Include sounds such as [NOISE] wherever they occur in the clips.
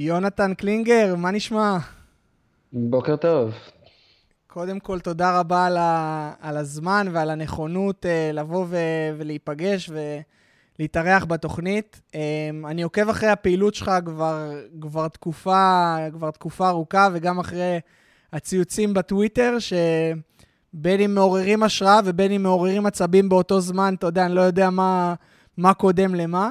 יונתן קלינגר, מה נשמע? בוקר טוב. קודם כל, תודה רבה על, ה, על הזמן ועל הנכונות uh, לבוא ו- ולהיפגש ולהתארח בתוכנית. Um, אני עוקב אחרי הפעילות שלך כבר, כבר, תקופה, כבר תקופה ארוכה, וגם אחרי הציוצים בטוויטר, שבין אם מעוררים השראה ובין אם מעוררים עצבים באותו זמן, אתה יודע, אני לא יודע מה, מה קודם למה,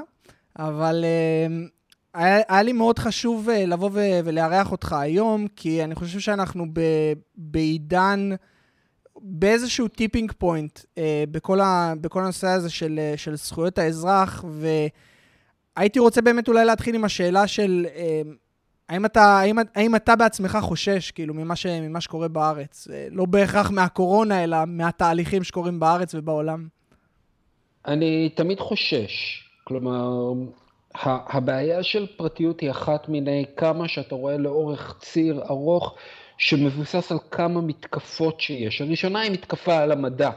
אבל אה, היה, היה לי מאוד חשוב אה, לבוא ו- ולארח אותך היום, כי אני חושב שאנחנו ב- בעידן, באיזשהו tipping point אה, בכל, ה- בכל הנושא הזה של, אה, של זכויות האזרח, והייתי רוצה באמת אולי להתחיל עם השאלה של אה, האם אתה, האם, האם אתה בעצמך חושש, כאילו, ממה, ש, ממה שקורה בארץ? אה, לא בהכרח מהקורונה, אלא מהתהליכים שקורים בארץ ובעולם. אני תמיד חושש. כלומר, הבעיה של פרטיות היא אחת מיני כמה שאתה רואה לאורך ציר ארוך שמבוסס על כמה מתקפות שיש. הראשונה היא מתקפה על המדע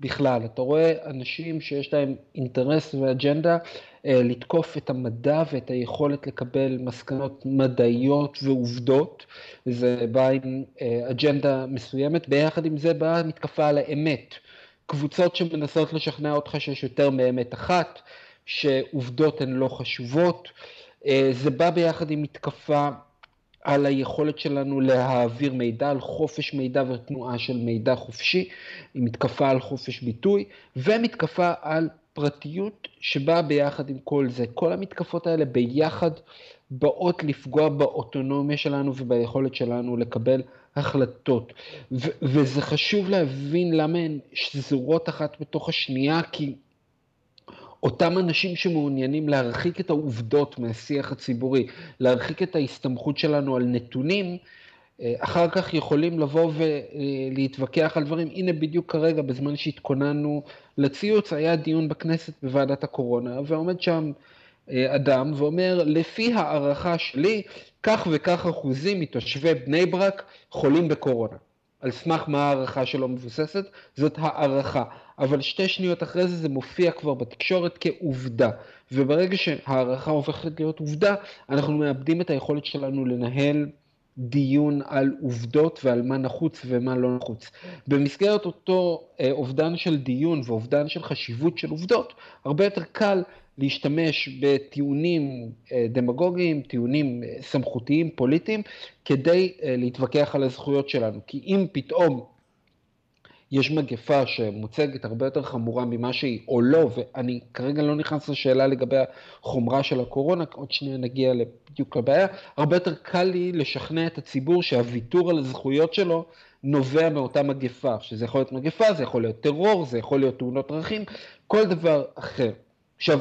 בכלל. אתה רואה אנשים שיש להם אינטרס ואג'נדה אה, לתקוף את המדע ואת היכולת לקבל מסקנות מדעיות ועובדות. זה בא עם אה, אג'נדה מסוימת. ביחד עם זה באה מתקפה על האמת. קבוצות שמנסות לשכנע אותך שיש יותר מאמת אחת. שעובדות הן לא חשובות. אה, זה בא ביחד עם מתקפה על היכולת שלנו להעביר מידע, על חופש מידע ותנועה של מידע חופשי, עם מתקפה על חופש ביטוי, ומתקפה על פרטיות שבאה ביחד עם כל זה. כל המתקפות האלה ביחד באות לפגוע באוטונומיה שלנו וביכולת שלנו לקבל החלטות. ו- וזה חשוב להבין למה הן שזורות אחת בתוך השנייה, כי אותם אנשים שמעוניינים להרחיק את העובדות מהשיח הציבורי, להרחיק את ההסתמכות שלנו על נתונים, אה, אחר כך יכולים לבוא ולהתווכח על דברים. הנה בדיוק כרגע, בזמן שהתכוננו לציוץ, היה דיון בכנסת בוועדת הקורונה, ועומד שם אה, אדם ואומר, לפי הערכה שלי, כך וכך אחוזים מתושבי בני ברק חולים בקורונה. על סמך מה ההערכה שלו מבוססת? זאת הערכה. אבל שתי שניות אחרי זה זה מופיע כבר בתקשורת כעובדה. וברגע שהערכה הופכת להיות עובדה, אנחנו מאבדים את היכולת שלנו לנהל דיון על עובדות ועל מה נחוץ ומה לא נחוץ. במסגרת אותו אה, אובדן של דיון ואובדן של חשיבות של עובדות, הרבה יותר קל להשתמש בטיעונים אה, דמגוגיים, טיעונים אה, סמכותיים, פוליטיים, כדי אה, להתווכח על הזכויות שלנו. כי אם פתאום יש מגפה שמוצגת הרבה יותר חמורה ממה שהיא, או לא, ואני כרגע לא נכנס לשאלה לגבי החומרה של הקורונה, עוד שנייה נגיע בדיוק לבעיה, הרבה יותר קל לי לשכנע את הציבור שהוויתור על הזכויות שלו נובע מאותה מגפה, שזה יכול להיות מגפה, זה יכול להיות טרור, זה יכול להיות תאונות דרכים, כל דבר אחר. עכשיו,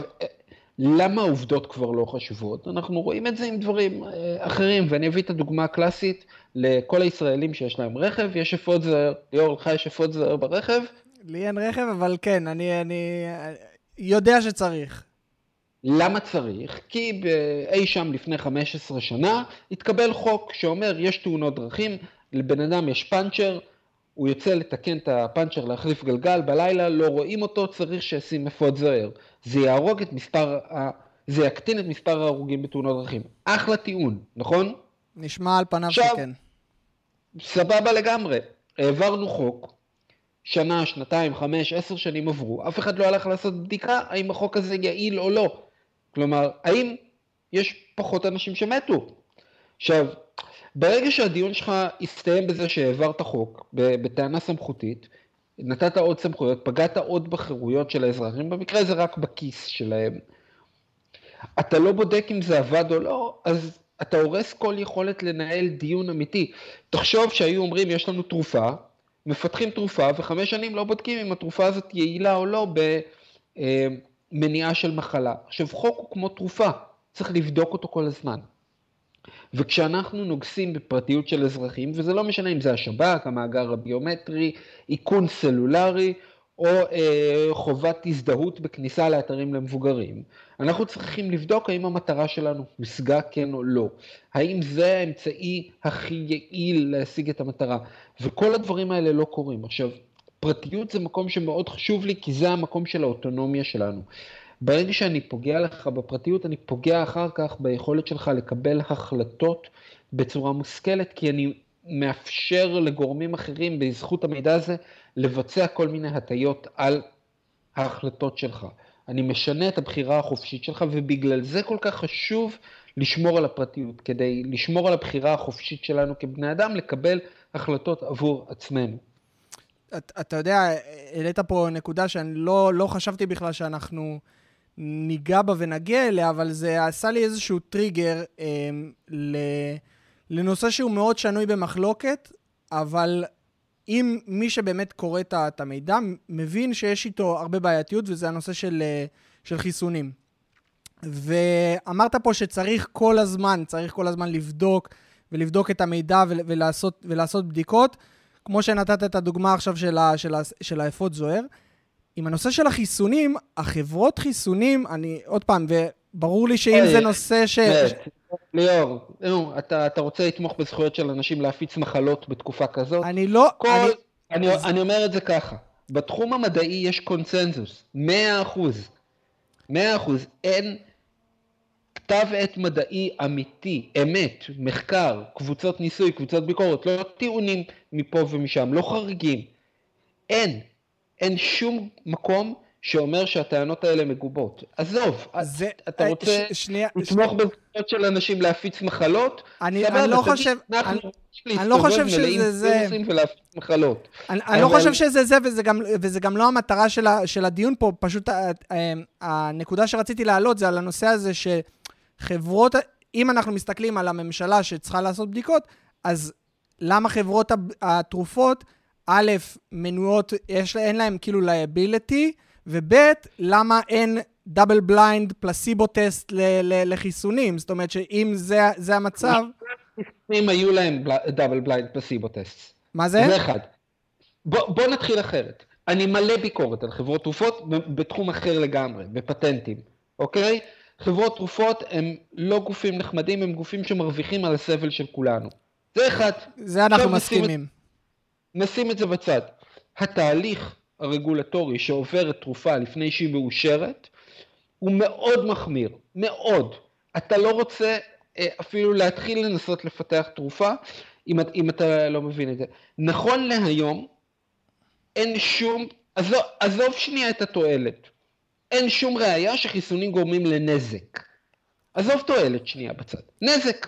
למה העובדות כבר לא חשובות? אנחנו רואים את זה עם דברים אה, אחרים, ואני אביא את הדוגמה הקלאסית לכל הישראלים שיש להם רכב, יש אפוד זוהר, ליאור, לך יש אפוד זוהר ברכב? לי אין רכב, אבל כן, אני, אני יודע שצריך. למה צריך? כי אי שם לפני 15 שנה התקבל חוק שאומר יש תאונות דרכים, לבן אדם יש פאנצ'ר, הוא יוצא לתקן את הפאנצ'ר, להחליף גלגל, בלילה לא רואים אותו, צריך שישים אפוד זוהר. זה יהרוג את מספר, ה... זה יקטין את מספר ההרוגים בתאונות דרכים. אחלה טיעון, נכון? נשמע על פניו עכשיו, שכן. סבבה לגמרי. העברנו חוק, שנה, שנתיים, חמש, עשר שנים עברו, אף אחד לא הלך לעשות בדיקה האם החוק הזה יעיל או לא. כלומר, האם יש פחות אנשים שמתו? עכשיו, ברגע שהדיון שלך יסתיים בזה שהעברת חוק בטענה סמכותית, נתת עוד סמכויות, פגעת עוד בחירויות של האזרחים, במקרה הזה רק בכיס שלהם. אתה לא בודק אם זה עבד או לא, אז אתה הורס כל יכולת לנהל דיון אמיתי. תחשוב שהיו אומרים, יש לנו תרופה, מפתחים תרופה, וחמש שנים לא בודקים אם התרופה הזאת יעילה או לא במניעה של מחלה. עכשיו, חוק הוא כמו תרופה, צריך לבדוק אותו כל הזמן. וכשאנחנו נוגסים בפרטיות של אזרחים, וזה לא משנה אם זה השב"כ, המאגר הביומטרי, איכון סלולרי, או אה, חובת הזדהות בכניסה לאתרים למבוגרים, אנחנו צריכים לבדוק האם המטרה שלנו הושגה כן או לא. האם זה האמצעי הכי יעיל להשיג את המטרה. וכל הדברים האלה לא קורים. עכשיו, פרטיות זה מקום שמאוד חשוב לי, כי זה המקום של האוטונומיה שלנו. ברגע שאני פוגע לך בפרטיות, אני פוגע אחר כך ביכולת שלך לקבל החלטות בצורה מושכלת, כי אני מאפשר לגורמים אחרים בזכות המידע הזה לבצע כל מיני הטיות על ההחלטות שלך. אני משנה את הבחירה החופשית שלך, ובגלל זה כל כך חשוב לשמור על הפרטיות, כדי לשמור על הבחירה החופשית שלנו כבני אדם, לקבל החלטות עבור עצמנו. אתה, יודע, העלית פה נקודה שאני לא, לא חשבתי בכלל שאנחנו ניגע בה ונגיע אליה, אבל זה עשה לי איזשהו טריגר אה, ל, לנושא שהוא מאוד שנוי במחלוקת, אבל אם מי שבאמת קורא את המידע, מבין שיש איתו הרבה בעייתיות, וזה הנושא של, אה, של חיסונים. ואמרת פה שצריך כל הזמן, צריך כל הזמן לבדוק ולבדוק את המידע ולעשות, ולעשות בדיקות, כמו שנתת את הדוגמה עכשיו של, של האפוד זוהר. עם הנושא של החיסונים, החברות חיסונים, אני, עוד פעם, וברור לי שאם זה נושא ש... ליאור, נו, אתה, אתה רוצה לתמוך בזכויות של אנשים להפיץ מחלות בתקופה כזאת? אני לא... כל, אני, אני, אני אומר את זה ככה, בתחום המדעי יש קונצנזוס, 100 אחוז. 100 אחוז. אין כתב עת מדעי אמיתי, אמת, מחקר, קבוצות ניסוי, קבוצות ביקורת, לא טיעונים מפה ומשם, לא חריגים. אין. אין שום מקום שאומר שהטענות האלה מגובות. עזוב, זה, אתה אה, רוצה ש, שנייה, לתמוך ש... בזכויות של אנשים להפיץ מחלות? אני, אני לא חושב... אני, אני לא חושב שזה זה... ולהפיץ מחלות. אני. אני לא חושב שזה זה, וזה גם, וזה גם לא המטרה של, ה, של הדיון פה, פשוט ה, ה, הנקודה שרציתי להעלות זה על הנושא הזה שחברות, אם אנחנו מסתכלים על הממשלה שצריכה לעשות בדיקות, אז למה חברות התרופות, א', מנויות, יש, אין להן כאילו liability, וב', למה אין double blind placebo test לחיסונים? זאת אומרת שאם זה, זה המצב... אם היו להם double blind placebo test. מה זה? זה אחד. בוא, בוא נתחיל אחרת. אני מלא ביקורת על חברות תרופות בתחום אחר לגמרי, בפטנטים, אוקיי? חברות תרופות הם לא גופים נחמדים, הם גופים שמרוויחים על הסבל של כולנו. זה אחד. זה אנחנו מסכימים. נשים את, זה בצד. התהליך הרגולטורי שעוברת תרופה לפני שהיא מאושרת, הוא מאוד מחמיר, מאוד. אתה לא רוצה אה, אפילו להתחיל לנסות לפתח תרופה, אם, אם אתה לא מבין את זה. נכון להיום, אין שום, עזוב, עזוב שנייה את התועלת, אין שום ראייה שחיסונים גורמים לנזק. עזוב תועלת שנייה בצד, נזק.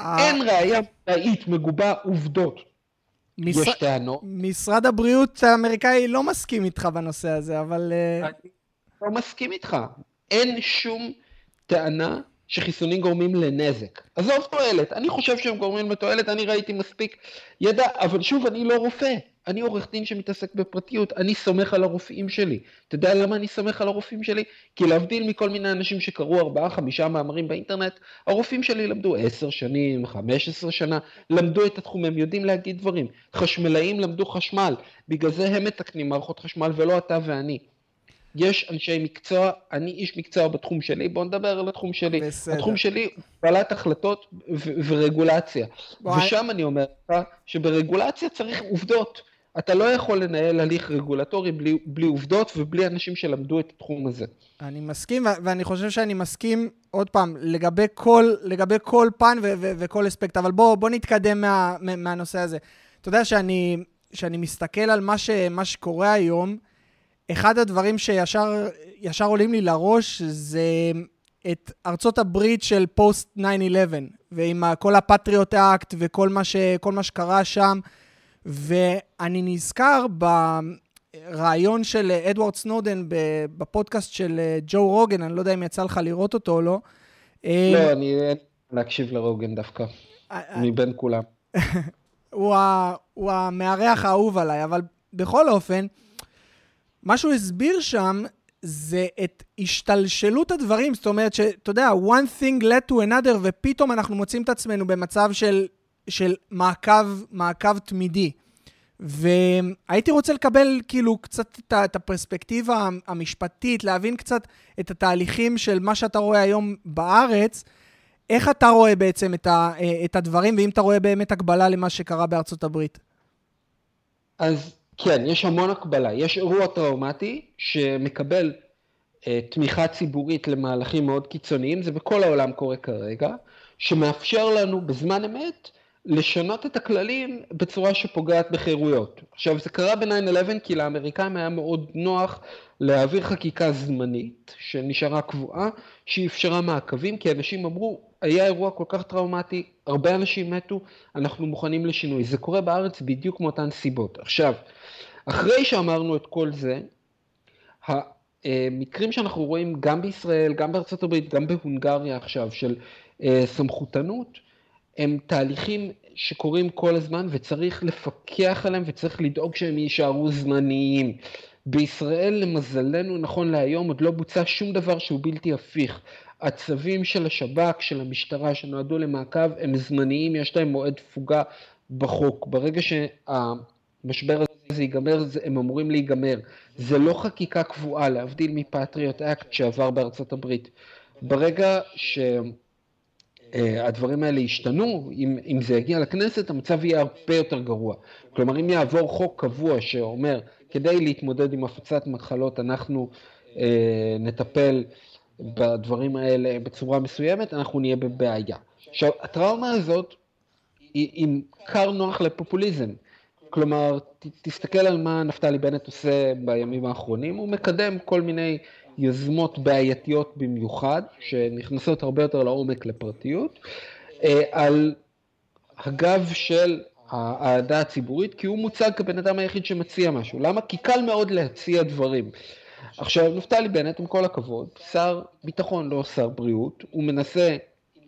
אה. אין ראייה מדעית מגובה עובדות. מש... יש טענות. משרד הבריאות האמריקאי לא מסכים איתך בנושא הזה, אבל... אה, אני לא מסכים איתך. אין שום טענה שחיסונים גורמים לנזק. עזוב תועלת, אני חושב שהם גורמים לתועלת, אני ראיתי מספיק ידע, אבל שוב, אני לא רופא. אני עורך דין שמתעסק בפרטיות, אני סומך על הרופאים שלי. אתה יודע למה אני סומך על הרופאים שלי? כי להבדיל מכל מיני אנשים שקראו ארבעה, חמישה מאמרים באינטרנט, הרופאים שלי למדו עשר שנים, חמש עשרה שנה, למדו את התחום, הם יודעים להגיד דברים. חשמלאים למדו חשמל, בגלל זה הם מתקנים מערכות חשמל ולא אתה ואני. יש אנשי מקצוע, אני איש מקצוע בתחום שלי, בואו נדבר על התחום שלי. בסדר. התחום שלי הוא קבלת החלטות ורגולציה. בוא ושם אני אומר לך שברגולציה צריך עובדות. אתה לא יכול לנהל הליך רגולטורי בלי, בלי עובדות ובלי אנשים שלמדו את התחום הזה. אני מסכים, ואני חושב שאני מסכים, עוד פעם, לגבי כל, לגבי כל פן ו- ו- וכל אספקט, אבל בוא, בוא נתקדם מה, מהנושא הזה. אתה יודע שאני, שאני מסתכל על מה, ש, מה שקורה היום, אחד הדברים שישר עולים לי לראש זה את ארצות הברית של פוסט 9-11, ועם כל ה Patriot Act וכל מה, ש, מה שקרה שם. ואני נזכר בראיון של אדוארד סנודן בפודקאסט של אה, ג'ו רוגן, אני לא יודע אם יצא לך לראות אותו או לא. אה, לא, אני להקשיב לרוגן דווקא, אה, מבין כולם. [LAUGHS] הוא המארח האהוב עליי, אבל בכל אופן, מה שהוא הסביר שם זה את השתלשלות הדברים, זאת אומרת שאתה יודע, one thing led to another, ופתאום אנחנו מוצאים את עצמנו במצב של של מעקב, מעקב תמידי. והייתי רוצה לקבל כאילו קצת את הפרספקטיבה המשפטית, להבין קצת את התהליכים של מה שאתה רואה היום בארץ, איך אתה רואה בעצם את, ה, את הדברים, ואם אתה רואה באמת הקבלה למה שקרה בארצות הברית. אז כן, יש המון הקבלה. יש אירוע טראומטי שמקבל תמיכה ציבורית למהלכים מאוד קיצוניים, זה בכל העולם קורה כרגע, שמאפשר לנו בזמן אמת לשנות את הכללים בצורה שפוגעת בחירויות. עכשיו זה קרה ב-9-11 כי לאמריקאים היה מאוד נוח להעביר חקיקה זמנית שנשארה קבועה, שאפשרה מעקבים, כי אנשים אמרו, היה אירוע כל כך טראומטי, הרבה אנשים מתו, אנחנו מוכנים לשינוי. זה קורה בארץ בדיוק מאותן סיבות. עכשיו, אחרי שאמרנו את כל זה, המקרים שאנחנו רואים גם בישראל, גם בארצות הברית, גם בהונגריה עכשיו, של אה, סמכותנות, הם תהליכים שקורים כל הזמן וצריך לפקח עליהם וצריך לדאוג שהם יישארו זמניים. בישראל למזלנו נכון להיום עוד לא בוצע שום דבר שהוא בלתי הפיך. הצווים של השב"כ, של המשטרה שנועדו למעקב הם זמניים, יש להם מועד תפוגה בחוק. ברגע שהמשבר הזה ייגמר, הם אמורים להיגמר. זה לא חקיקה קבועה, להבדיל מפטריוט אקט שעבר בארצות הברית. ברגע ש... אה, האלה ישתנו, אם, אם זה יגיע לכנסת המצב יהיה הרבה יותר גרוע. כלומר אם יעבור חוק קבוע שאומר כדי להתמודד עם הפצת מחלות אנחנו אה, נטפל בדברים האלה בצורה מסוימת, אנחנו נהיה בבעיה. עכשיו הטראומה הזאת היא עם כר נוח לפופוליזם. כלומר, ת, תסתכל על מה נפתלי בנט עושה בימים האחרונים, הוא מקדם כל מיני יוזמות בעייתיות במיוחד, שנכנסות הרבה יותר לעומק לפרטיות, אה, על הגב של האהדה הציבורית, כי הוא מוצג כבן אדם היחיד שמציע משהו. למה? כי קל מאוד להציע דברים. עכשיו, נפתלי בנט, עם כל הכבוד, שר ביטחון, לא שר בריאות, הוא מנסה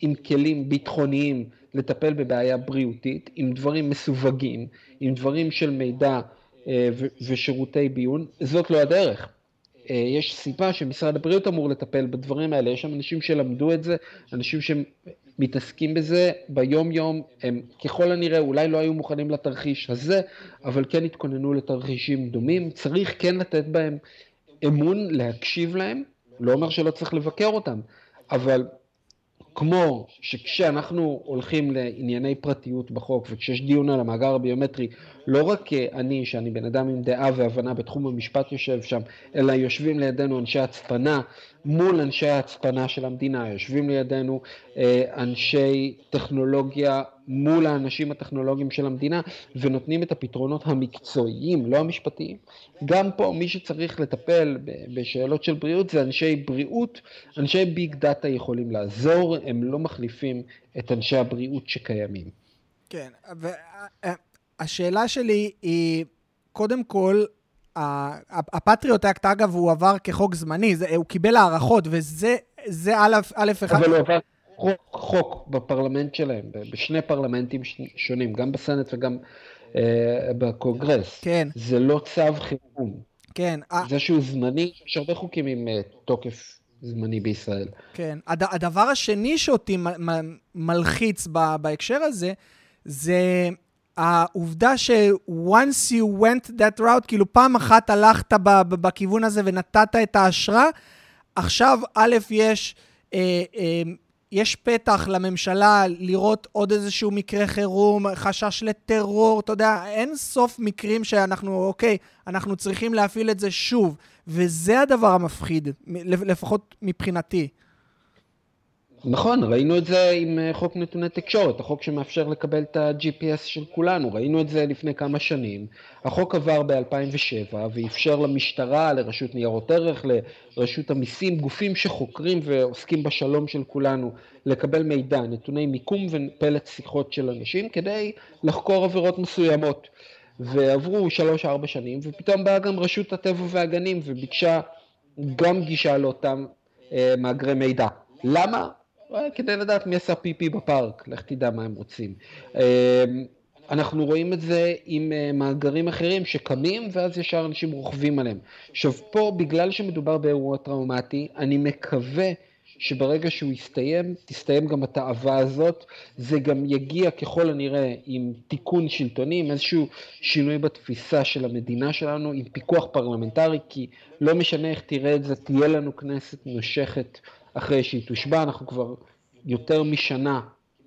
עם כלים ביטחוניים לטפל בבעיה בריאותית, עם דברים מסווגים, עם דברים של מידע אה, ושירותי ביון, זאת לא הדרך. אה, יש סיבה שמשרד הבריאות אמור לטפל בדברים האלה, יש שם אנשים שלמדו את זה, אנשים שמתעסקים בזה ביום יום, הם ככל הנראה אולי לא היו מוכנים לתרחיש הזה, אבל כן התכוננו לתרחישים דומים, צריך כן לתת בהם אמון, להקשיב להם, לא אומר שלא צריך לבקר אותם, אבל כמו שכשאנחנו הולכים לענייני פרטיות בחוק וכשיש דיון על המאגר הביומטרי, לא רק אני, שאני בן אדם עם דעה והבנה בתחום המשפט יושב שם, אלא יושבים לידינו אנשי הצפנה מול אנשי ההצפנה של המדינה, יושבים לידינו אה, אנשי טכנולוגיה מול האנשים הטכנולוגיים של המדינה ונותנים את הפתרונות המקצועיים, לא המשפטיים. גם פה מי שצריך לטפל בשאלות של בריאות זה אנשי בריאות, אנשי ביג דאטה יכולים לעזור, הם לא מחליפים את אנשי הבריאות שקיימים. כן, והשאלה שלי היא, קודם כל, ה Patriot Act, אגב, הוא עבר כחוק זמני, זה, הוא קיבל הארכות, וזה א', א', אחד... אבל הוא עבר חוק, חוק בפרלמנט שלהם, בשני פרלמנטים שונים, גם בסנט וגם אה, בקונגרס. כן. זה לא צו חירום. כן. זה שהוא זמני, יש הרבה חוקים עם אה, תוקף זמני בישראל. כן. הד, הדבר השני שאותי מ, מ, מלחיץ ב, בהקשר הזה, זה העובדה ש-once you went that route, כאילו פעם אחת הלכת בכיוון הזה ונתת את ההשראה, עכשיו א', יש... אה, אה, יש פתח לממשלה לראות עוד איזשהו מקרה חירום, חשש לטרור, אתה יודע, אין סוף מקרים שאנחנו, אוקיי, אנחנו צריכים להפעיל את זה שוב, וזה הדבר המפחיד, לפחות מבחינתי. נכון, ראינו את זה עם אה, חוק נתוני תקשורת, החוק שמאפשר לקבל את ה-GPS של כולנו, ראינו את זה לפני כמה שנים. החוק עבר ב-2007 ואפשר למשטרה, לרשות ניירות ערך, לרשות המיסים, גופים שחוקרים ועוסקים בשלום של כולנו, לקבל מידע, נתוני מיקום ופלט שיחות של אנשים, כדי לחקור עבירות מסוימות. ועברו 3-4 שנים, ופתאום באה גם רשות הטבע והגנים וביקשה גם גישה לאותם אה, מאגרי מידע. למה? כדי לדעת מי עשה פיפי בפארק, לך תדע מה הם רוצים. אמ, אנחנו רואים את זה עם אה, מאגרים אחרים שקמים ואז ישר אנשים רוכבים עליהם. עכשיו פה, בגלל שמדובר באירוע טראומטי, אני מקווה שברגע שהוא יסתיים, תסתיים גם התאווה הזאת. זה גם יגיע ככל הנראה עם תיקון שלטוני, עם איזשהו שינוי בתפיסה של המדינה שלנו, עם פיקוח פרלמנטרי, כי לא משנה איך תראה את זה, תהיה לנו כנסת נושכת אחרי שהיא תושבע, אנחנו כבר יותר משנה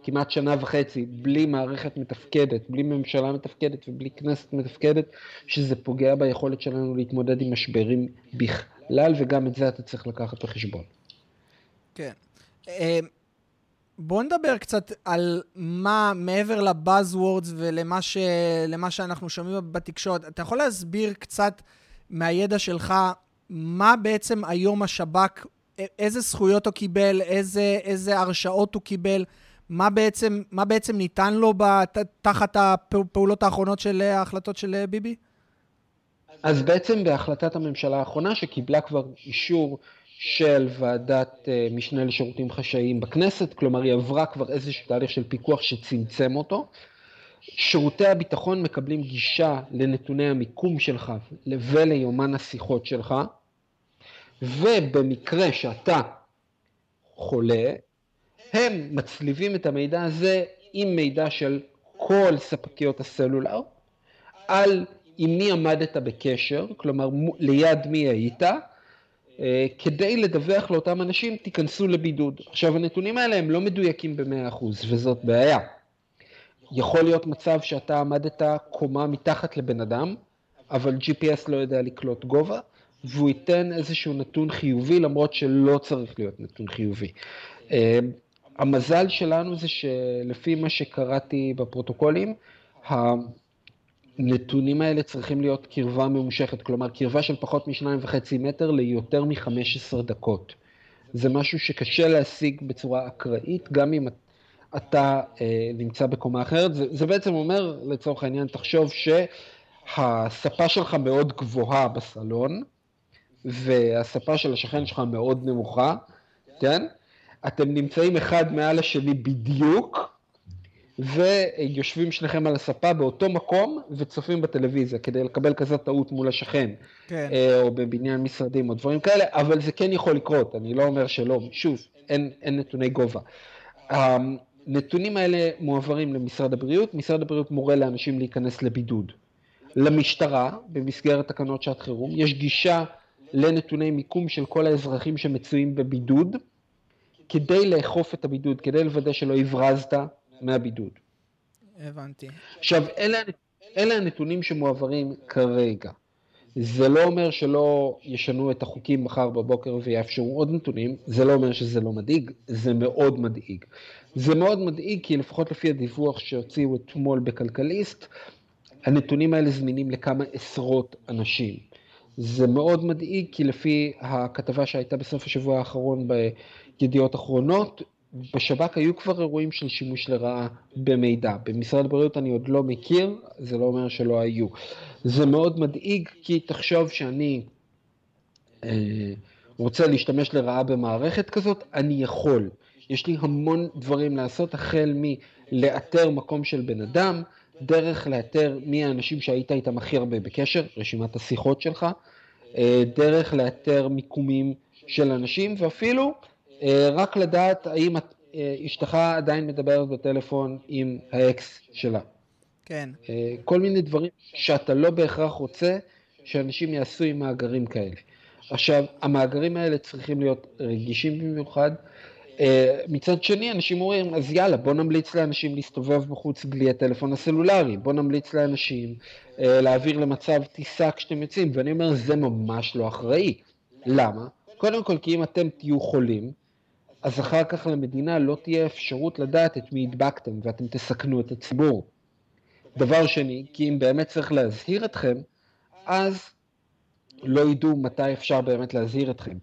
כמעט שנה וחצי בלי מערכת מתפקדת, בלי ממשלה מתפקדת ובלי כנסת מתפקדת, שזה פוגע ביכולת שלנו להתמודד עם משברים בכלל, וגם את זה אתה צריך לקחת בחשבון. כן. אה, בואו נדבר קצת על מה, מעבר לבאזוורדס ולמה ש, שאנחנו שומעים בתקשורת. אתה יכול להסביר קצת מהידע שלך, מה בעצם היום השב"כ, איזה זכויות הוא קיבל, איזה, איזה הרשאות הוא קיבל, מה בעצם, מה בעצם ניתן לו בת, תחת הפעולות האחרונות של ההחלטות של ביבי? אז בעצם בהחלטת הממשלה האחרונה, שקיבלה כבר אישור של ועדת אה, משנה לשירותים חשאיים בכנסת, כלומר היא עברה כבר איזשהו תהליך של פיקוח שצמצם אותו. שירותי הביטחון מקבלים גישה לנתוני המיקום שלך וליומן השיחות שלך, ובמקרה שאתה חולה, הם מצליבים את המידע הזה עם מידע של כל ספקיות הסלולר, על עם מי עמדת בקשר, כלומר ליד מי היית, אה, כדי לדווח לאותם אנשים, תיכנסו לבידוד. עכשיו, הנתונים האלה הם לא מדויקים ב-100%, וזאת בעיה. יכול להיות מצב שאתה עמדת קומה מתחת לבן אדם, אבל GPS לא יודע לקלוט גובה, והוא ייתן איזשהו נתון חיובי, למרות שלא צריך להיות נתון חיובי. אה, המזל שלנו זה שלפי מה שקראתי בפרוטוקולים, הנתונים האלה צריכים להיות קרבה ממושכת, כלומר קרבה של פחות משניים וחצי מטר ליותר מ-15 דקות. זה משהו שקשה להשיג בצורה אקראית, גם אם אתה אה, נמצא בקומה אחרת. זה, זה בעצם אומר, לצורך העניין, תחשוב שהספה שלך מאוד גבוהה בסלון, והספה של השכן שלך מאוד נמוכה, כן? אתם נמצאים אחד מעל השני בדיוק, ויושבים שניכם על הספה באותו מקום וצופים בטלוויזיה כדי לקבל כזאת טעות מול השכן, כן. אה, או בבניין משרדים או דברים כאלה, אבל זה כן יכול לקרות, אני לא אומר שלא, שוב, אין, אין נתוני גובה. הנתונים האלה מועברים למשרד הבריאות, משרד הבריאות מורה לאנשים להיכנס לבידוד. למשטרה, במסגרת תקנות שעת חירום, יש גישה לנתוני מיקום של כל האזרחים שמצויים בבידוד, כדי לאכוף את הבידוד, כדי לוודא שלא הברזת מהבידוד. הבנתי. עכשיו, אלה, אלה הנתונים שמועברים כרגע. זה לא אומר שלא ישנו את החוקים מחר בבוקר ויאפשרו עוד נתונים, זה לא אומר שזה לא מדאיג, זה מאוד מדאיג. זה מאוד מדאיג כי לפחות לפי הדיווח שהוציאו אתמול בכלכליסט, הנתונים האלה זמינים לכמה עשרות אנשים. זה מאוד מדאיג כי לפי הכתבה שהייתה בסוף השבוע האחרון בידיעות אחרונות, בשב"כ היו כבר אירועים של שימוש לרעה במידע. במשרד הבריאות אני עוד לא מכיר, זה לא אומר שלא היו. זה מאוד מדאיג, כי תחשוב שאני אה, רוצה להשתמש לרעה במערכת כזאת, אני יכול. יש לי המון דברים לעשות, החל מלאתר מקום של בן אדם, דרך לאתר מי האנשים שהיית איתם הכי הרבה בקשר, רשימת השיחות שלך, אה, דרך לאתר מיקומים של אנשים, ואפילו אה, רק לדעת האם אה, אשתך עדיין מדברת בטלפון עם האקס שלה. כן. כל מיני דברים שאתה לא בהכרח רוצה שאנשים יעשו עם מאגרים כאלה. עכשיו, המאגרים האלה צריכים להיות רגישים במיוחד. מצד שני, אנשים אומרים, אז יאללה, בוא נמליץ לאנשים להסתובב בחוץ בלי הטלפון הסלולרי, בוא נמליץ לאנשים להעביר למצב טיסה כשאתם יוצאים, ואני אומר, זה ממש לא אחראי. למה? קודם כל, כי אם אתם תהיו חולים, אז אחר כך למדינה לא תהיה אפשרות לדעת את מי הדבקתם ואתם תסכנו את הציבור. דבר שני, כי אם באמת צריך להזהיר אתכם, אז לא ידעו מתי אפשר באמת להזהיר אתכם.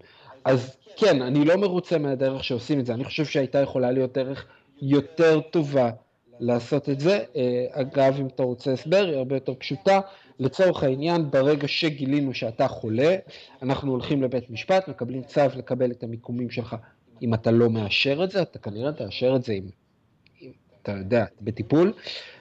אז כן, אני לא מרוצה מהדרך שעושים את זה, אני חושב שהייתה יכולה להיות דרך יותר טובה לעשות את זה. אה, אגב, אם אתה רוצה הסבר, היא הרבה יותר פשוטה. לצורך העניין, ברגע שגילינו שאתה חולה, אנחנו הולכים לבית משפט, מקבלים צו לקבל את המיקומים שלך אם אתה לא מאשר את זה, אתה כנראה תאשר את זה אם, אם אתה יודע, בטיפול,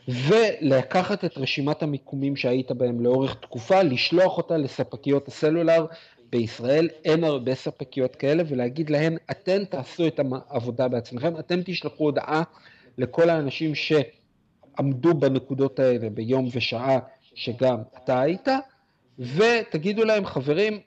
ולקחת את רשימת המיקומים שהיית בהם לאורך תקופה, לשלוח אותה לספקיות הסלולר בישראל, אין הרבה ספקיות כאלה, ולהגיד להן, אתן תעשו את העבודה בעצמכם, אתם תשלחו הודעה לכל האנשים שעמדו בנקודות האלה ביום ושעה שגם אתה היית, ותגידו להם, חברים,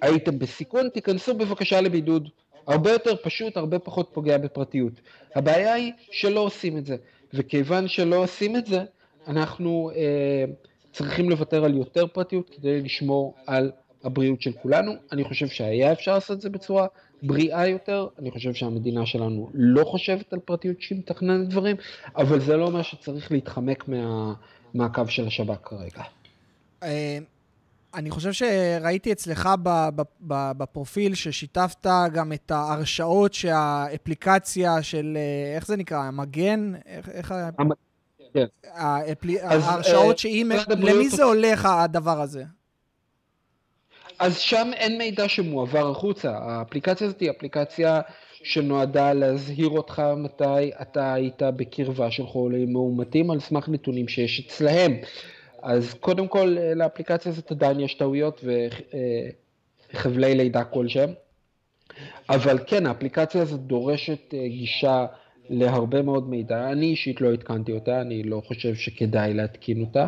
הייתם בסיכון, תיכנסו בבקשה לבידוד. הרבה יותר פשוט, הרבה פחות פוגע בפרטיות. הבעיה היא שלא עושים את זה, וכיוון שלא עושים את זה, אנחנו אה, צריכים לוותר על יותר פרטיות כדי לשמור על הבריאות של כולנו. אני חושב שהיה אפשר לעשות את זה בצורה בריאה יותר, אני חושב שהמדינה שלנו לא חושבת על פרטיות שהיא מתכננת דברים, אבל זה לא אומר שצריך להתחמק מה, מהקו של השב"כ כרגע. אה, אני חושב שראיתי אצלך בפרופיל ששיתפת גם את ההרשאות שהאפליקציה של, אה, איך זה נקרא, המגן? איך... איך כן. ההרשאות אה, שהיא... למי זה הולך הדבר הזה? אז שם אין מידע שמועבר החוצה. האפליקציה הזאת היא אפליקציה שנועדה להזהיר אותך מתי אתה היית בקרבה של חולים מאומתים על סמך נתונים שיש אצלהם. אז קודם כל לאפליקציה הזאת עדיין יש טעויות וחבלי לידה כלשהם. אבל כן, האפליקציה הזאת דורשת אה, גישה להרבה מאוד מידע. אני אישית לא עדכנתי אותה, אני לא חושב שכדאי להתקין אותה.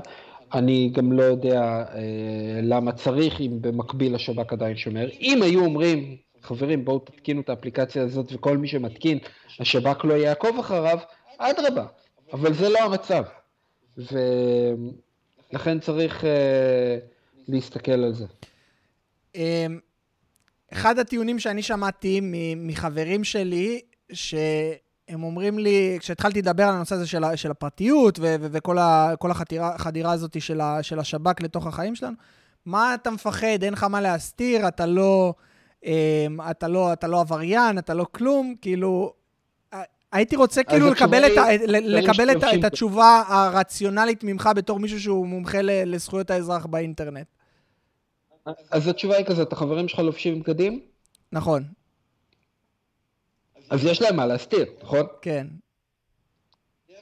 אני גם לא יודע אה, למה צריך, אם במקביל השב"כ עדיין שומר. אם היו אומרים, חברים, בואו תתקינו את האפליקציה הזאת וכל מי שמתקין, השב"כ לא יעקוב אחריו, אדרבה. אבל זה לא המצב. ולכן צריך אה, להסתכל על זה. אמ, אחד הטיעונים שאני שמעתי מחברים שלי, ש... הם אומרים לי, כשהתחלתי לדבר על הנושא הזה של, של הפרטיות ו- ו- וכל ה- החדירה הזאת של, ה- של השב"כ לתוך החיים שלנו, מה אתה מפחד? אין לך מה להסתיר, אתה לא, אמ, אתה לא, אתה לא עבריין, אתה לא כלום, כאילו... הייתי רוצה כאילו לקבל, את, היא, לקבל את, את התשובה הרציונלית ממך בתור מישהו שהוא מומחה לזכויות האזרח באינטרנט. אז התשובה היא כזאת, החברים שלך לובשים בגדים? נכון. אז יש להם מה להסתיר, נכון? כן.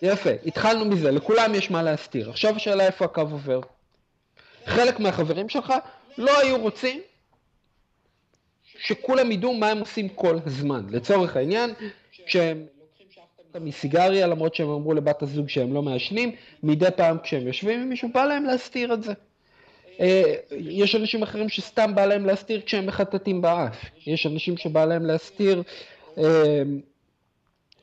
יפה, התחלנו מזה, לכולם יש מה להסתיר. עכשיו השאלה איפה הקו עובר. חלק מהחברים שלך לא היו רוצים שכולם ידעו מה הם עושים כל הזמן. לצורך העניין, כשהם מסיגריה, למרות שהם אמרו לבת הזוג שהם לא מעשנים, מדי פעם כשהם יושבים עם מישהו, בא להם להסתיר את זה. אה, יש אנשים אחרים שסתם בא להם להסתיר כשהם מחטטים באף. יש אנשים שבא להם להסתיר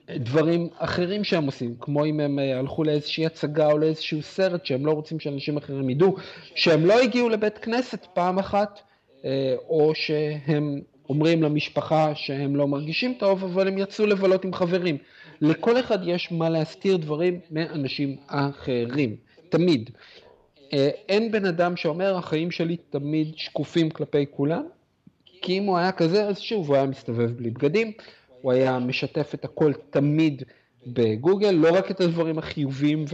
דברים אחרים שהם עושים, כמו אם הם אה, הלכו לאיזושהי הצגה או לאיזשהו סרט שהם לא רוצים שאנשים אחרים ידעו, שהם לא הגיעו לבית כנסת פעם אחת, אה, או שהם אומרים למשפחה שהם לא מרגישים טוב, אבל הם יצאו לבלות עם חברים. לכל אחד יש מה להסתיר דברים מאנשים אחרים, תמיד. אה, אין בן אדם שאומר, החיים שלי תמיד שקופים כלפי כולם, כי אם הוא היה כזה, אז שוב, הוא היה מסתובב בלי בגדים, הוא היה משתף את הכל תמיד בגוגל, לא רק את הדברים החיוביים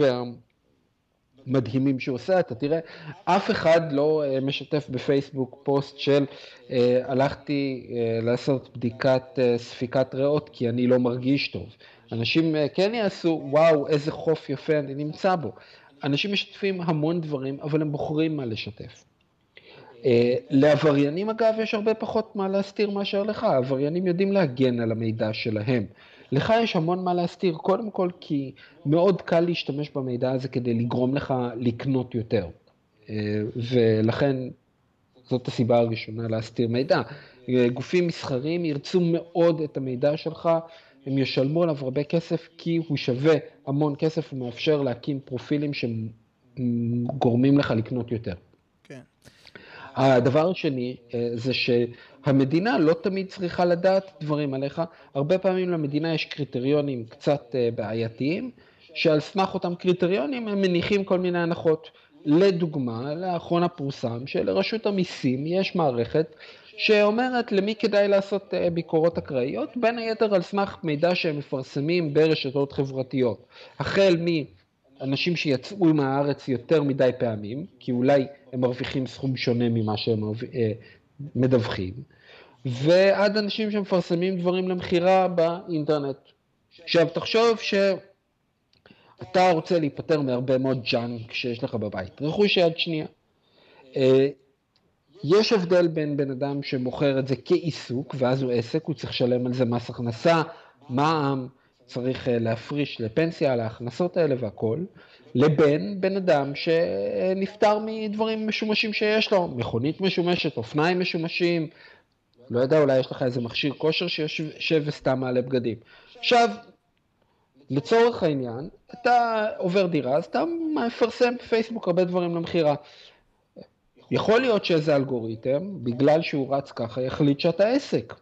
והמדהימים שהוא עושה, אתה תראה, אף אחד לא אה, משתף בפייסבוק פוסט של אה, הלכתי אה, לעשות בדיקת ספיקת ריאות כי אני לא מרגיש טוב. אנשים כן יעשו, וואו, איזה חוף יפה אני נמצא בו. אנשים משתפים המון דברים, אבל הם בוחרים מה לשתף. אה, לעבריינים אגב יש הרבה פחות מה להסתיר מאשר לך, עבריינים יודעים להגן על המידע שלהם. לך יש המון מה להסתיר, קודם כל כי מאוד קל להשתמש במידע הזה כדי לגרום לך לקנות יותר. אה, ולכן זאת הסיבה הראשונה להסתיר מידע. אה, גופים מסחריים ירצו מאוד את המידע שלך, הם ישלמו עליו הרבה כסף כי הוא שווה המון כסף ומאפשר להקים פרופילים שגורמים לך לקנות יותר. הדבר השני אה, זה שהמדינה לא תמיד צריכה לדעת דברים עליך. הרבה פעמים למדינה יש קריטריונים קצת אה, בעייתיים, שעל סמך אותם קריטריונים הם מניחים כל מיני הנחות. לדוגמה, לאחרונה פורסם שלרשות המיסים יש מערכת שאומרת למי כדאי לעשות אה, ביקורות אקראיות, בין היתר על סמך מידע שהם מפרסמים ברשתות חברתיות. החל מ... אנשים שיצאו מהארץ יותר מדי פעמים, כי אולי הם מרוויחים סכום שונה ממה שהם אה, מדווחים, ועד אנשים שמפרסמים דברים למכירה באינטרנט. עכשיו תחשוב שאתה רוצה להיפטר מהרבה מאוד ג'אנק שיש לך בבית, רכוש יד שנייה. אה, יש הבדל בין בן אדם שמוכר את זה כעיסוק, ואז הוא עסק, הוא צריך לשלם על זה מס הכנסה, מע"מ, צריך אה, להפריש לפנסיה על ההכנסות האלה והכל, לבין בן אדם שנפטר מדברים משומשים שיש לו, מכונית משומשת, אופניים משומשים, לא יודע, אולי יש לך איזה מכשיר כושר שיושב וסתם מעלה בגדים. עכשיו, לצורך העניין, אתה עובר דירה, אז אתה מפרסם בפייסבוק הרבה דברים למכירה. יכול להיות שאיזה אלגוריתם, בגלל שהוא רץ ככה, יחליט שאתה עסק.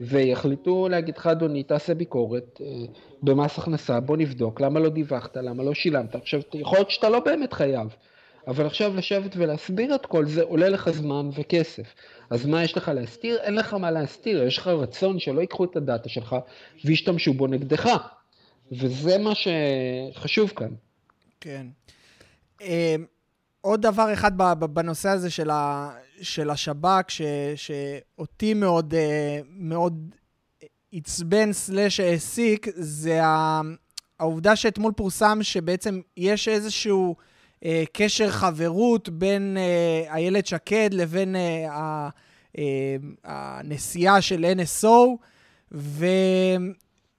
ויחליטו להגיד לך, אדוני, תעשה ביקורת אה, במס הכנסה, בוא נבדוק, למה לא דיווחת, למה לא שילמת. עכשיו, יכול להיות שאתה לא באמת חייב, אבל עכשיו לשבת ולהסביר את כל זה עולה לך זמן וכסף. אז מה יש לך להסתיר? אין לך מה להסתיר, יש לך רצון שלא ייקחו את הדאטה שלך וישתמשו בו נגדך. וזה מה שחשוב כאן. כן. אה, עוד דבר אחד בנושא הזה של, ה, של השב"כ, ש, שאותי מאוד, אה, מאוד עצבן סלאש העסיק, זה העובדה שאתמול פורסם שבעצם יש איזשהו אה, קשר חברות בין אה, איילת שקד לבין הנשיאה של NSO, ו...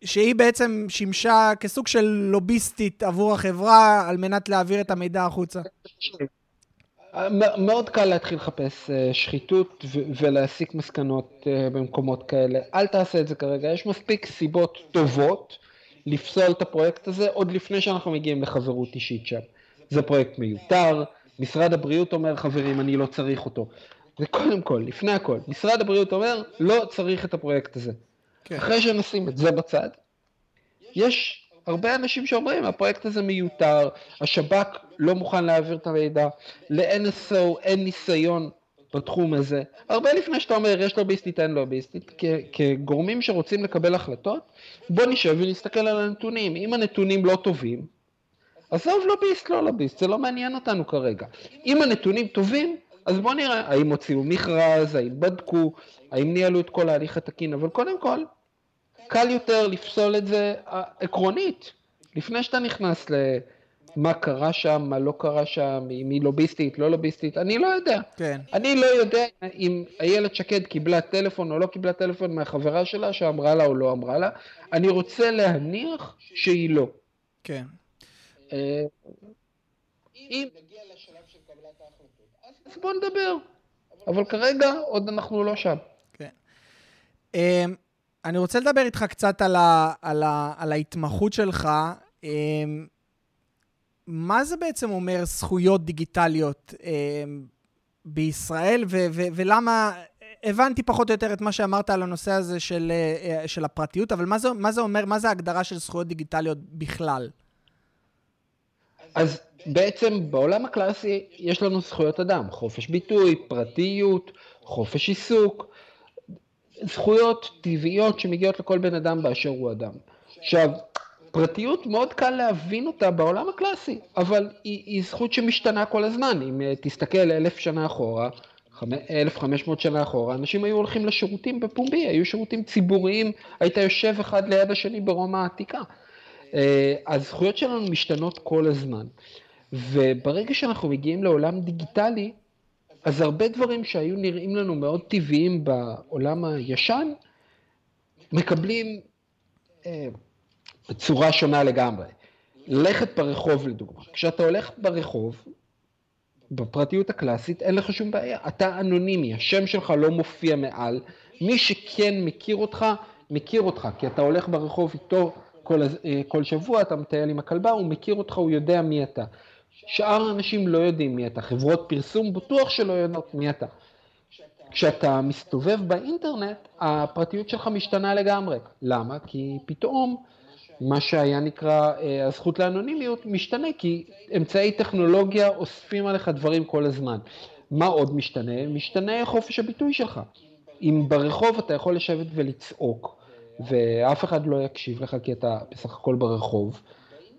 שהיא בעצם שימשה כסוג של לוביסטית עבור החברה על מנת להעביר את המידע החוצה. מאוד קל להתחיל לחפש אה, שחיתות ולהסיק מסקנות אה, במקומות כאלה. אל תעשה את זה כרגע, יש מספיק סיבות טובות לפסול את הפרויקט הזה עוד לפני שאנחנו מגיעים לחברות אישית שם. זה פרויקט מיותר, משרד הבריאות אומר, חברים, אני לא צריך אותו. זה קודם כל, לפני הכל, משרד הבריאות אומר, לא צריך את הפרויקט הזה. כן. אחרי שנשים את זה בצד, יש הרבה אנשים שאומרים, הפרויקט הזה מיותר, השב"כ לא מוכן להעביר את המידע, ל-NSO אין ניסיון בתחום הזה. הרבה לפני שאתה אומר, יש לוביסטית, אין לוביסטית, כגורמים שרוצים לקבל החלטות, בוא נשב ונסתכל על הנתונים. אם הנתונים לא טובים, עזוב לוביסט, לא לוביסט, זה לא מעניין אותנו כרגע. אם הנתונים טובים, אז בוא נראה האם הוציאו מכרז, האם בדקו, האם ניהלו את כל ההליך התקין, אבל קודם כל, קל יותר לפסול את זה אה, עקרונית, לפני שאתה נכנס למה קרה שם, מה לא קרה שם, אם היא לוביסטית, לא לוביסטית, אני לא יודע. כן. אני לא יודע אם איילת שקד קיבלה טלפון או לא קיבלה טלפון מהחברה שלה שאמרה לה או לא אמרה לה, אני רוצה להניח שהיא לא. כן. אה, אם נגיע לשלב של קבלת ההחלטות, אז בוא נדבר. אבל כרגע עוד אנחנו לא שם. כן. אמ, אני רוצה לדבר איתך קצת על, ה, על, ה, על ההתמחות שלך. מה זה בעצם אומר זכויות דיגיטליות אמ, בישראל, ו, ו, ולמה... הבנתי פחות או יותר את מה שאמרת על הנושא הזה של, אה, של הפרטיות, אבל מה זה, מה זה אומר, מה זה ההגדרה של זכויות דיגיטליות בכלל? אז בעצם בעולם הקלאסי יש לנו זכויות אדם, חופש ביטוי, פרטיות, חופש עיסוק, זכויות טבעיות שמגיעות לכל בן אדם באשר הוא אדם. עכשיו, פרטיות מאוד קל להבין אותה בעולם הקלאסי, אבל היא, היא זכות שמשתנה כל הזמן. אם אה, תסתכל אלף שנה אחורה, 1,500 שנה אחורה, אנשים היו הולכים לשירותים בפומבי, היו שירותים ציבוריים, היית יושב אחד ליד השני ברומא העתיקה. אה, הזכויות שלנו משתנות כל הזמן. וברגע שאנחנו מגיעים לעולם דיגיטלי, אז הרבה דברים שהיו נראים לנו מאוד טבעיים בעולם הישן, מקבלים אה, צורה שונה לגמרי. ללכת ברחוב לדוגמה. כשאתה הולך ברחוב, בפרטיות הקלאסית, אין לך שום בעיה. אתה אנונימי, השם שלך לא מופיע מעל. מי שכן מכיר אותך, מכיר אותך, כי אתה הולך ברחוב איתו כל, אה, כל שבוע, אתה מטייל עם הכלבה, הוא מכיר אותך, הוא יודע מי אתה. שאר האנשים לא יודעים מי אתה, חברות פרסום בטוח שלא יודעות מי אתה. כשאתה מסתובב באינטרנט, הפרטיות שלך משתנה לגמרי. למה? כי פתאום מה שהיה נקרא אה, הזכות לאנונימיות משתנה, כי אמצעי טכנולוגיה אוספים עליך דברים כל הזמן. מה עוד משתנה? משתנה חופש הביטוי שלך. אם ברחוב אתה יכול לשבת ולצעוק, ואף אחד לא יקשיב לך כי אתה בסך הכל ברחוב,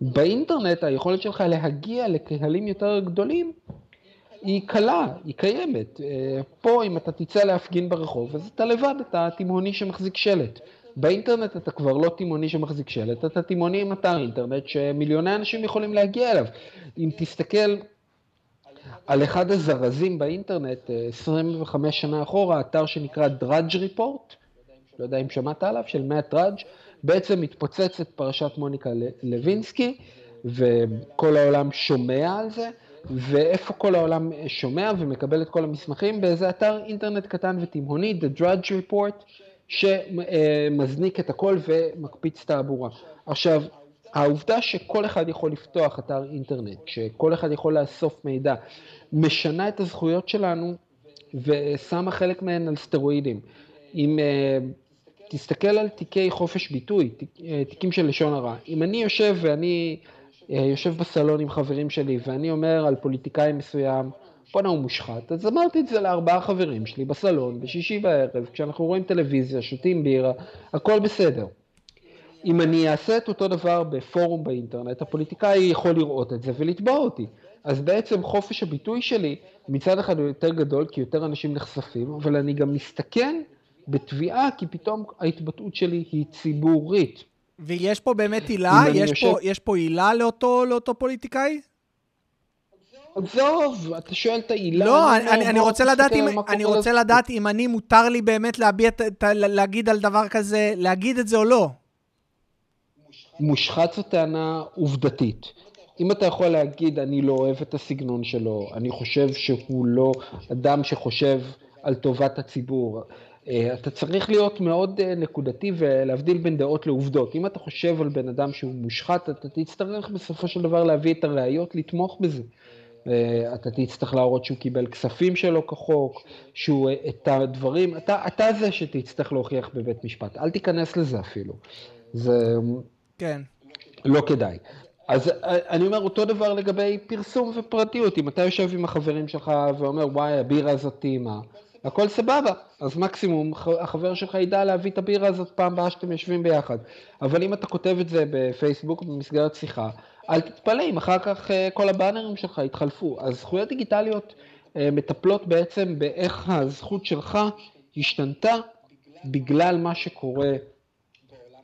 באינטרנט היכולת שלך להגיע לקהלים יותר גדולים היא קלה, היא קיימת. אה, פה אם אתה תצא להפגין ברחוב, אז אתה לבד, אתה תימהוני שמחזיק שלט. באינטרנט אתה כבר לא תימהוני שמחזיק שלט, אתה תימהוני עם אתר אינטרנט שמיליוני אנשים יכולים להגיע אליו. אם תסתכל על אחד הזרזים באינטרנט, 25 אה, שנה אחורה, אתר שנקרא דראג' ריפורט, לא יודע אם שמעת עליו, של מאט דראג', בעצם מתפוצצת פרשת מוניקה לוינסקי, וכל העולם שומע על זה, ואיפה כל העולם שומע ומקבל את כל המסמכים? באיזה אתר אינטרנט קטן ותימהוני, The Drudge Report, שמזניק את הכל ומקפיץ תעבורה. עכשיו, העובדה שכל אחד יכול לפתוח אתר אינטרנט, שכל אחד יכול לאסוף מידע, משנה את הזכויות שלנו ושמה חלק מהן על סטרואידים. אם uh, תסתכל על תיקי חופש ביטוי, uh, תיקים של לשון הרע, אם אני יושב ואני uh, יושב בסלון עם חברים שלי ואני אומר על פוליטיקאי מסוים, בואנה הוא מושחת, אז אמרתי את זה לארבעה חברים שלי בסלון, בשישי בערב, כשאנחנו רואים טלוויזיה, שותים בירה, הכל בסדר. אם אני אעשה את אותו דבר בפורום באינטרנט, הפוליטיקאי יכול לראות את זה ולתבוע אותי. אז בעצם חופש הביטוי שלי מצד אחד הוא יותר גדול, כי יותר אנשים נחשפים, אבל אני גם מסתכן בתביעה, כי פתאום ההתבטאות שלי היא ציבורית. ויש פה באמת עילה? יש, יושב... פה, יש פה עילה לאותו, לאותו פוליטיקאי? עזוב, אתה שואל את העילה. לא, אני, אני, אני רוצה לדעת, אם, אני רוצה לדעת אם אני, מותר לי באמת להביע, להגיד על דבר כזה, להגיד את זה או לא. מושחת זו טענה עובדתית. אם אתה יכול להגיד, אני לא אוהב את הסגנון שלו, אני חושב שהוא לא אדם שחושב על טובת הציבור, אה, אתה צריך להיות מאוד אה, נקודתי ולהבדיל בין דעות לעובדות. אם אתה חושב על בן אדם שהוא מושחת, אתה תצטרך בסופו של דבר להביא את הראיות לתמוך בזה. אה, אתה תצטרך להראות שהוא קיבל כספים שלו כחוק, שהוא את הדברים, אתה, אתה זה שתצטרך להוכיח בבית משפט, אל תיכנס לזה אפילו. זה כן. לא כדאי. אז אני אומר אותו דבר לגבי פרסום ופרטיות, אם אתה יושב עם החברים שלך ואומר וואי הבירה הזאת טעימה, הכל סבבה, אז מקסימום החבר שלך ידע להביא את הבירה הזאת פעם הבאה שאתם יושבים ביחד. אבל אם אתה כותב את זה בפייסבוק במסגרת שיחה, אל תתפלא אם אחר כך אה, כל הבאנרים שלך יתחלפו. אז זכויות דיגיטליות אה, מטפלות בעצם באיך הזכות שלך השתנתה בגלל מה שקורה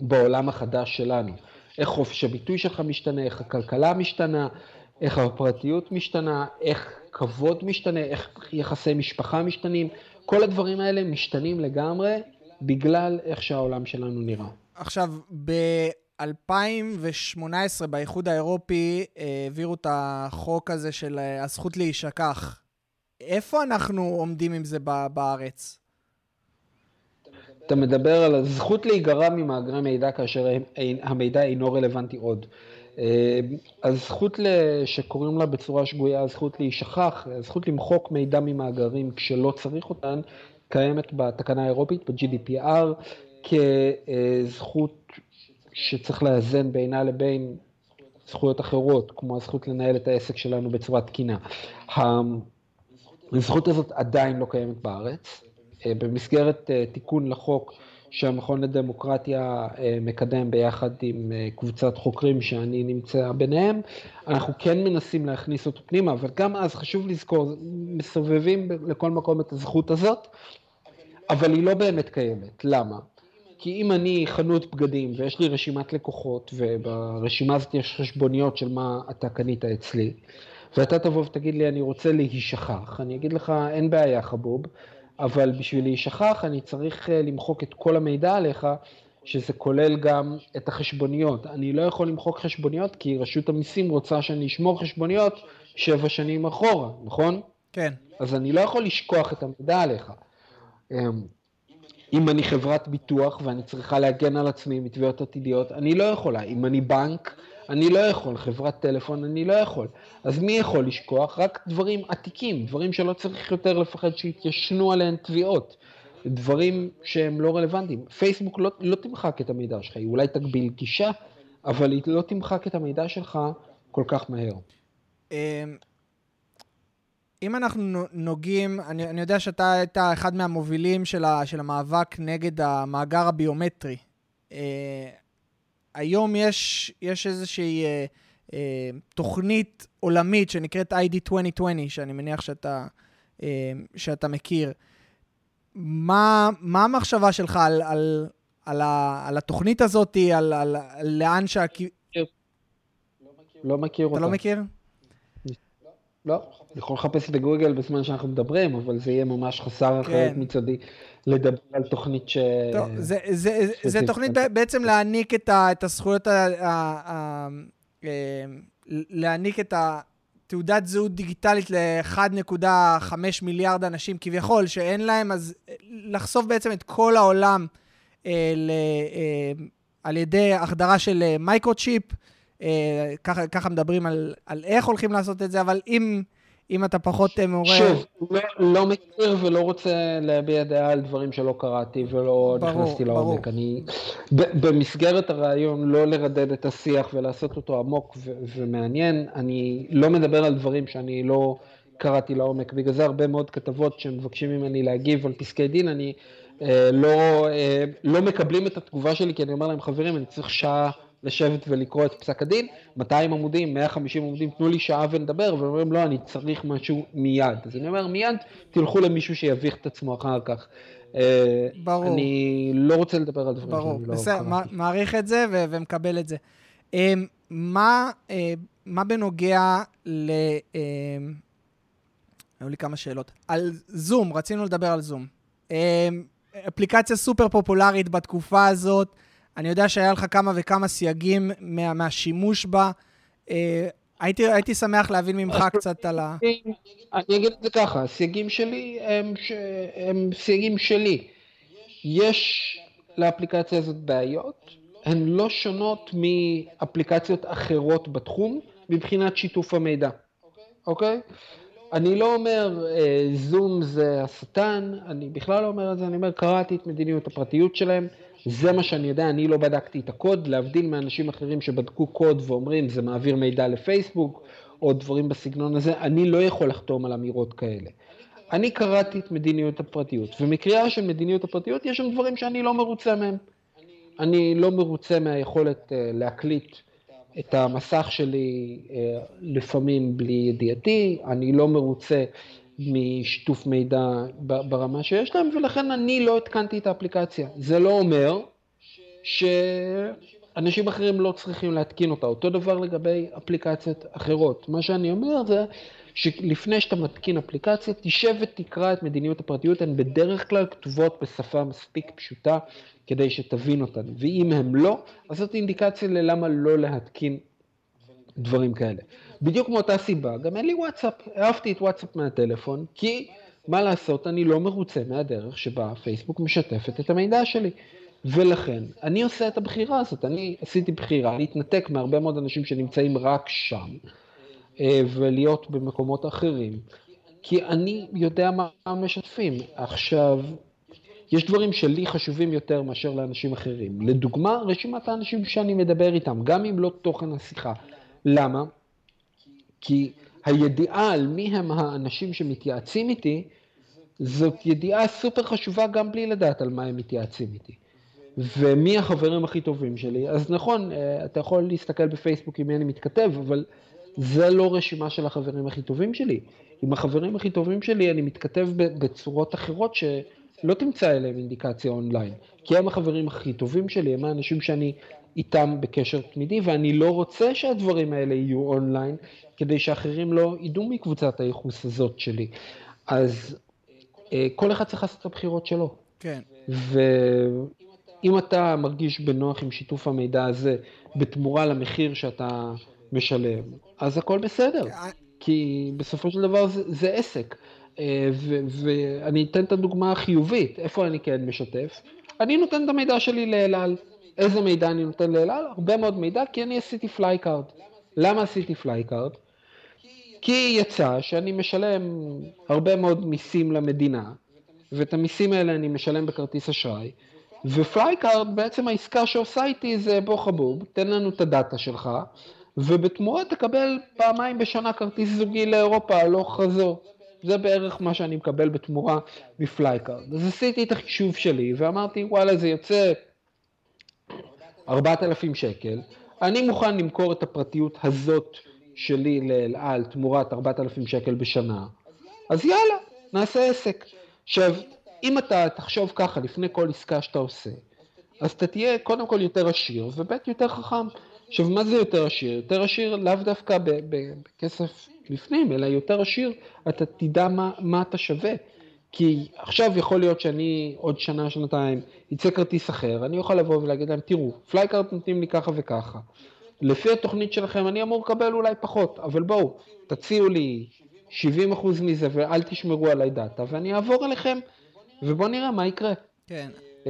בעולם החדש שלנו. איך חופש הביטוי שלך משתנה, איך הכלכלה משתנה, איך הפרטיות משתנה, איך כבוד משתנה, איך יחסי משפחה משתנים. כל הדברים האלה משתנים לגמרי בגלל איך שהעולם שלנו נראה. עכשיו, ב-2018 באיחוד האירופי העבירו את החוק הזה של אה, הזכות להישכח. איפה אנחנו עומדים עם זה בארץ? אתה מדבר על הזכות להיגרע ממאגרי מידע כאשר המידע אינו רלוונטי עוד. אה, הזכות שקוראים לה בצורה שגויה הזכות להישכח, הזכות למחוק מידע ממאגרים כשלא צריך אותן, קיימת בתקנה האירופית, ב-GDPR, כזכות שצריך לאזן בינה לבין זכויות אחרות, כמו הזכות לנהל את העסק שלנו בצורה תקינה. הזכות הזאת עדיין לא קיימת בארץ. אה, במסגרת אה, תיקון לחוק שהמכון לדמוקרטיה אה, מקדם ביחד עם קבוצת חוקרים שאני נמצא ביניהם, אנחנו כן מנסים להכניס אותו פנימה, אבל גם אז חשוב לזכור, מסובבים לכל מקום את הזכות הזאת, אבל היא לא באמת קיימת. למה? כי אם אני חנות בגדים ויש לי רשימת לקוחות, וברשימה הזאת יש חשבוניות של מה אתה קנית אצלי, ואתה תבוא ותגיד לי, אני רוצה להישכח, אני אגיד לך, אין בעיה חבוב, אבל בשביל להישכח אני צריך אה, למחוק את כל המידע עליך, שזה כולל גם את החשבוניות. אני לא יכול למחוק חשבוניות כי רשות המיסים רוצה שאני אשמור חשבוניות שבע שנים אחורה, נכון? כן. אז אני לא יכול לשכוח את המידע עליך. אמ, אם אני חברת ביטוח ואני צריכה להגן על עצמי מתביעות עתידיות, אני לא יכולה. אם אני בנק, אני לא יכול, חברת טלפון אני לא יכול. אז מי יכול לשכוח? רק דברים עתיקים, דברים שלא צריך יותר לפחד שיתיישנו עליהן תביעות. דברים שהם לא רלוונטיים. פייסבוק לא, לא תמחק את המידע שלך, היא אולי תגביל גישה, אבל היא לא תמחק את המידע שלך כל כך מהר. אם אנחנו נוגעים, אני, אני יודע שאתה היית אחד מהמובילים של, ה, של המאבק נגד המאגר הביומטרי. אה, היום יש, יש איזושהי אה, אה, תוכנית עולמית שנקראת ID 2020, שאני מניח שאתה, אה, שאתה מכיר. מה, מה המחשבה שלך על, על, על, ה, על התוכנית הזאת, על, על, על לאן שה... לא מכיר אותה. אתה לא מכיר? לא, יכול לחפש בגוגל בזמן שאנחנו מדברים, אבל זה יהיה ממש חסר אחריות כן. מצדי לדבר על תוכנית ש... טוב, זה, זה, זה, זה תוכנית בעצם להעניק את, ה, את הזכויות, ה, ה, ה, אה, להעניק את ה... תעודת זהות דיגיטלית ל-1.5 מיליארד אנשים כביכול, שאין להם, אז לחשוף בעצם את כל העולם אה, ל, אה, על ידי החדרה של micro-chip, אה, ככה, ככה מדברים על, על איך הולכים לעשות את זה, אבל אם... אם אתה פחות אה, מעורר... שוב, לא, לא מכיר ולא רוצה להביע דעה על דברים שלא קראתי ולא ברור, נכנסתי לעומק. אני, במסגרת הרעיון לא לרדד את השיח ולעשות אותו עמוק ו- ומעניין, אני לא מדבר על דברים שאני לא קראתי לעומק. בגלל זה הרבה מאוד כתבות שמבקשים ממני להגיב על פסקי דין, אני אה, לא, אה, לא מקבלים את התגובה שלי, כי אני אומר להם, חברים, אני צריך שעה לשבת ולקרוא את פסק הדין, 200 עמודים, 150 עמודים, תנו לי שעה ונדבר, ואומרים לא, אני צריך משהו מיד. אז אני אומר, מיד תלכו למישהו שיביך את עצמו אחר כך. אה, ברור. אני לא רוצה לדבר על דברים ברור, שאני לא בסדר, קראתי. מעריך את זה ו- ומקבל את זה. אה, מה, אה, מה בנוגע ל... היו לי כמה שאלות. על זום, רצינו לדבר על זום. אפליקציה סופר פופולרית בתקופה הזאת. אני יודע שהיה לך כמה וכמה סייגים מה, מהשימוש בה. אה, הייתי, הייתי שמח להבין ממך קצת על ה... אני אגיד את זה ככה, הסייגים שלי הם, ש... הם סייגים שלי. יש לאפליקציה הזאת בעיות, הן לא שונות מאפליקציות אחרות בתחום מבחינת שיתוף המידע, אוקיי? אני לא אומר אה, זום זה השטן, אני בכלל לא אומר את זה, אני אומר קראתי את מדיניות הפרטיות שלהם, זה מה שאני יודע, אני לא בדקתי את הקוד, להבדיל מאנשים אחרים שבדקו קוד ואומרים זה מעביר מידע לפייסבוק, או דברים בסגנון הזה, אני לא יכול לחתום על אמירות כאלה. אני קראתי את מדיניות הפרטיות, ומקריאה של מדיניות הפרטיות יש שם דברים שאני לא מרוצה מהם. אני לא מרוצה מהיכולת uh, להקליט את המסך שלי uh, לפעמים בלי ידיעתי, אני לא מרוצה משיתוף מידע ברמה שיש להם, ולכן אני לא התקנתי את האפליקציה. זה לא אומר שאנשים אחרים לא צריכים להתקין אותה. אותו דבר לגבי אפליקציות אחרות. מה שאני אומר זה שלפני שאתה מתקין אפליקציה, תשב ותקרא את מדיניות הפרטיות, הן בדרך כלל כתובות בשפה מספיק פשוטה כדי שתבין אותן, ואם הן לא, אז זאת אינדיקציה ללמה לא להתקין דברים כאלה. בדיוק מאותה סיבה, גם אין לי וואטסאפ, העפתי את וואטסאפ מהטלפון, כי מה לעשות, אני לא מרוצה מהדרך שבה פייסבוק משתפת את המידע שלי. ולכן, אני עושה את הבחירה הזאת, אני עשיתי בחירה להתנתק מהרבה מאוד אנשים שנמצאים רק שם, אה, ולהיות במקומות אחרים, כי אני יודע מה משתפים. עכשיו, יש דברים שלי חשובים יותר מאשר לאנשים אחרים. לדוגמה, רשימת האנשים שאני מדבר איתם, גם אם לא תוכן השיחה. למה? כי הידיעה על מי הם האנשים שמתייעצים איתי, זאת ידיעה סופר חשובה גם בלי לדעת על מה הם מתייעצים איתי. ומי החברים הכי טובים שלי, אז נכון, אה, אתה יכול להסתכל בפייסבוק עם מי אני מתכתב, אבל זה לא רשימה של החברים הכי טובים שלי. עם החברים הכי טובים שלי אני מתכתב בצורות אחרות שלא תמצא אליהם אינדיקציה אונליין. כי הם החברים הכי טובים שלי, הם האנשים שאני איתם בקשר תמידי, ואני לא רוצה שהדברים האלה יהיו אונליין, כדי שאחרים לא ידעו מקבוצת הייחוס הזאת שלי. אז אה, כל אחד צריך לעשות את הבחירות שלו. כן. ואם אתה מרגיש בנוח עם שיתוף המידע הזה, בתמורה למחיר שאתה משלם, אז הכל בסדר. אה, כי בסופו של דבר זה, זה עסק. אה, ואני אתן את הדוגמה החיובית, איפה אני כן משתף? אני נותן את המידע שלי לאלעל. איזה מידע אני נותן לאלעל? הרבה מאוד מידע, כי אני עשיתי Fly Card. למה עשיתי Fly Card? כי יצא שאני משלם הרבה מאוד מיסים למדינה, ואת המיסים האלה אני משלם בכרטיס אשראי, ו Fly Card בעצם העסקה שעושה איתי זה בוא חבוב, תן לנו את הדאטה שלך, ובתמורה תקבל פעמיים בשנה כרטיס זוגי לאירופה הלוך חזור. זה בערך מה שאני מקבל בתמורה מ Fly Card. אז עשיתי את החישוב שלי ואמרתי וואלה זה יוצא 4,000 שקל, אני מוכן למכור את הפרטיות הזאת שלי לאל על תמורת 4,000 שקל בשנה, אז יאללה, נעשה עסק. עכשיו, אם אתה תחשוב ככה לפני כל עסקה שאתה עושה, אז אתה תהיה קודם כל יותר עשיר, וב' יותר חכם. עכשיו, מה זה יותר עשיר? יותר עשיר לאו דווקא בכסף לפנים, אלא יותר עשיר, אתה תדע מה, מה אתה שווה. כי עכשיו יכול להיות שאני עוד שנה, שנתיים, יצא כרטיס אחר, אני אוכל לבוא ולהגיד להם, תראו, פלייקארט נותנים לי ככה וככה. לפי התוכנית שלכם אני אמור לקבל אולי פחות, אבל בואו, תציעו לי 70% מזה ואל תשמרו עליי דאטה, ואני אעבור אליכם, ובואו נראה מה יקרה. כן. Uh,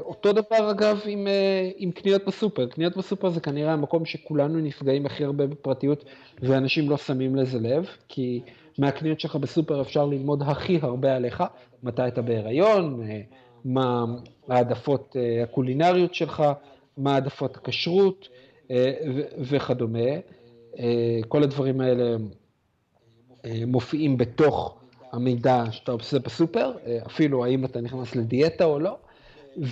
אותו דבר אגב עם, uh, עם קניות בסופר, קניות בסופר זה כנראה המקום שכולנו נפגעים הכי הרבה בפרטיות ואנשים לא שמים לזה לב, כי מהקניות שלך בסופר אפשר ללמוד הכי הרבה עליך, מתי אתה בהיריון, uh, מה העדפות uh, הקולינריות שלך, מה העדפות הכשרות uh, וכדומה, כל הדברים האלה מופיעים בתוך המידע שאתה עושה בסופר, אפילו האם אתה נכנס לדיאטה או לא.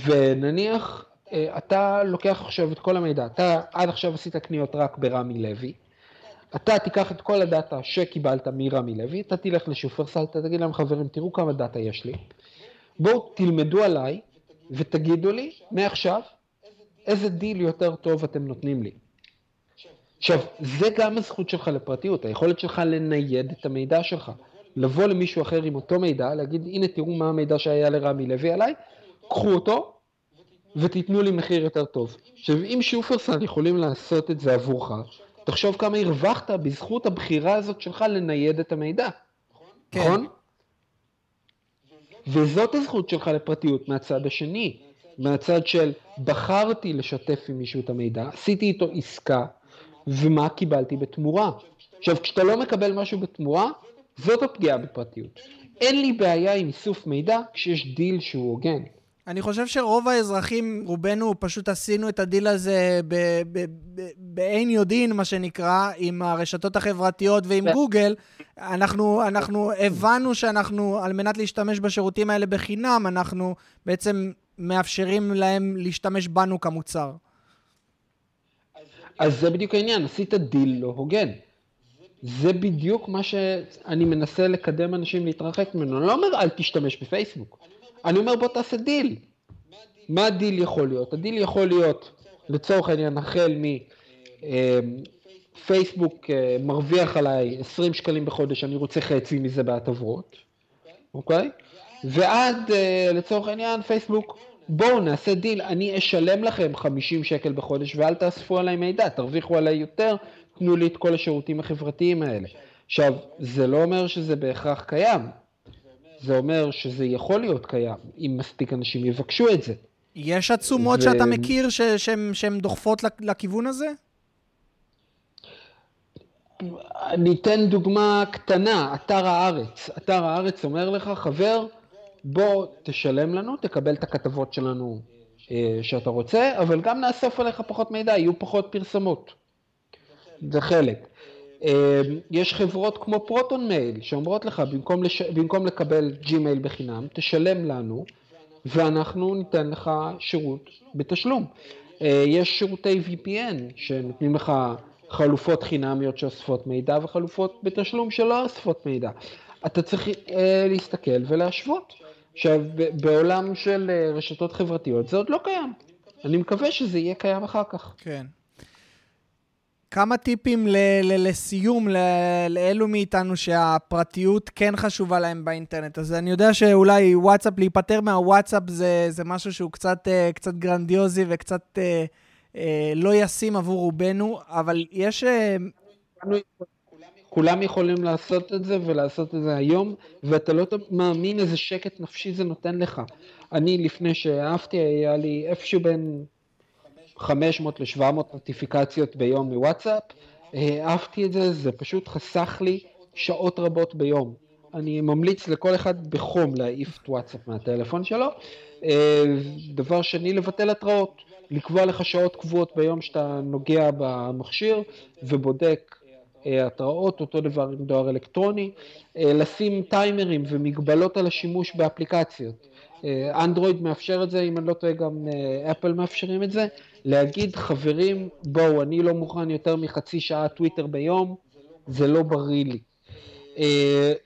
ונניח אה, אתה לוקח עכשיו את כל המידע, אתה עד עכשיו עשית קניות רק ברמי לוי, אתה תיקח את כל הדאטה שקיבלת מרמי לוי, אתה תלך לשופרסל, אתה תגיד להם חברים, תראו כמה דאטה יש לי, בואו תלמדו עליי ותגידו לי מעכשיו איזה דיל יותר טוב אתם נותנים לי. עכשיו, זה גם הזכות שלך לפרטיות, היכולת שלך לנייד את המידע שלך. לבוא למישהו אחר עם אותו מידע, להגיד, הנה תראו מה המידע שהיה לרמי לוי עליי, קחו אותו ותיתנו לי מחיר יותר טוב. עכשיו, אם שופרסל יכולים לעשות את זה עבורך, תחשוב כמה הרווחת בזכות הבחירה הזאת שלך לנייד את המידע, כן. נכון? וזאת הזכות שלך לפרטיות מהצד השני, מהצד של בחרתי לשתף עם מישהו את המידע, עשיתי איתו עסקה, ומה קיבלתי בתמורה. עכשיו, כשאתה לא מקבל משהו בתמורה, זאת הפגיעה בפרטיות. אין לי בעיה עם איסוף מידע כשיש דיל שהוא הוגן. אני חושב שרוב האזרחים, רובנו, פשוט עשינו את הדיל הזה באין יודעין, מה שנקרא, עם הרשתות החברתיות ועם. גוגל. אנחנו, אנחנו הבנו שאנחנו, על מנת להשתמש בשירותים האלה בחינם, אנחנו בעצם מאפשרים להם להשתמש בנו כמוצר. אז זה בדיוק העניין, עשית דיל לא הוגן. זה בדיוק מה שאני מנסה לקדם אנשים להתרחק ממנו. אני לא אומר אל תשתמש בפייסבוק. אני אומר בוא תעשה דיל. מה הדיל יכול להיות? הדיל יכול להיות, לצורך העניין, החל מפייסבוק אה, אה, מרוויח עליי 20 שקלים בחודש, אני רוצה חצי מזה בהטבות, אוקיי? ועד, אה, לצורך העניין, פייסבוק, בואו נעשה דיל, אני אשלם לכם 50 שקל בחודש ואל תאספו עליי מידע, תרוויחו עליי יותר, תנו לי את כל השירותים החברתיים האלה. עכשיו, זה לא אומר שזה בהכרח קיים, זה אומר שזה יכול להיות קיים, אם מספיק אנשים יבקשו את זה. יש עצומות ו... שאתה מכיר שהן דוחפות לכיוון הזה? אני אתן דוגמה קטנה, אתר הארץ. אתר הארץ אומר לך, חבר, בוא תשלם לנו, תקבל את הכתבות שלנו אה, שאתה רוצה, אבל גם נאסוף עליך פחות מידע, יהיו פחות פרסמות. זה חלק. אמ, יש חברות כמו פרוטון מייל שאומרות לך במקום, לש... במקום לקבל ג'ימייל בחינם תשלם לנו ואנחנו ניתן לך שירות בתשלום. אה, יש שירותי VPN שנותנים לך חלופות חינמיות שאוספות מידע וחלופות בתשלום שלא אוספות מידע. אתה צריך אה, להסתכל ולהשוות. עכשיו בעולם של אה, רשתות חברתיות זה עוד לא קיים. אני מקווה שזה יהיה קיים אחר כך. כן. כמה טיפים ל- ל- לסיום ל- לאלו מאיתנו שהפרטיות כן חשובה להם באינטרנט. אז אני יודע שאולי וואטסאפ, להיפטר מהוואטסאפ זה, זה משהו שהוא קצת, uh, קצת גרנדיוזי וקצת uh, uh, לא ישים עבור רובנו, אבל יש... Uh... כולם יכולים לעשות את זה ולעשות את זה היום, ואתה לא מאמין איזה שקט נפשי זה נותן לך. אני, לפני שאהבתי, היה לי איפשהו בין 500 ל-700 נוטיפיקציות ביום מוואטסאפ, אהבתי את זה, זה פשוט חסך לי שעות רבות ביום. אני ממליץ לכל אחד בחום להעיף את וואטסאפ מהטלפון שלו. אה, דבר שני, לבטל התראות, לקבוע לך שעות קבועות ביום שאתה נוגע במכשיר ובודק אה, התראות, אותו דבר עם דואר אלקטרוני, אה, לשים טיימרים ומגבלות על השימוש באפליקציות. אנדרואיד מאפשר את זה, אם אני לא טועה גם אפל מאפשרים את זה, להגיד חברים בואו אני לא מוכן יותר מחצי שעה טוויטר ביום, זה לא בריא לי. Uh,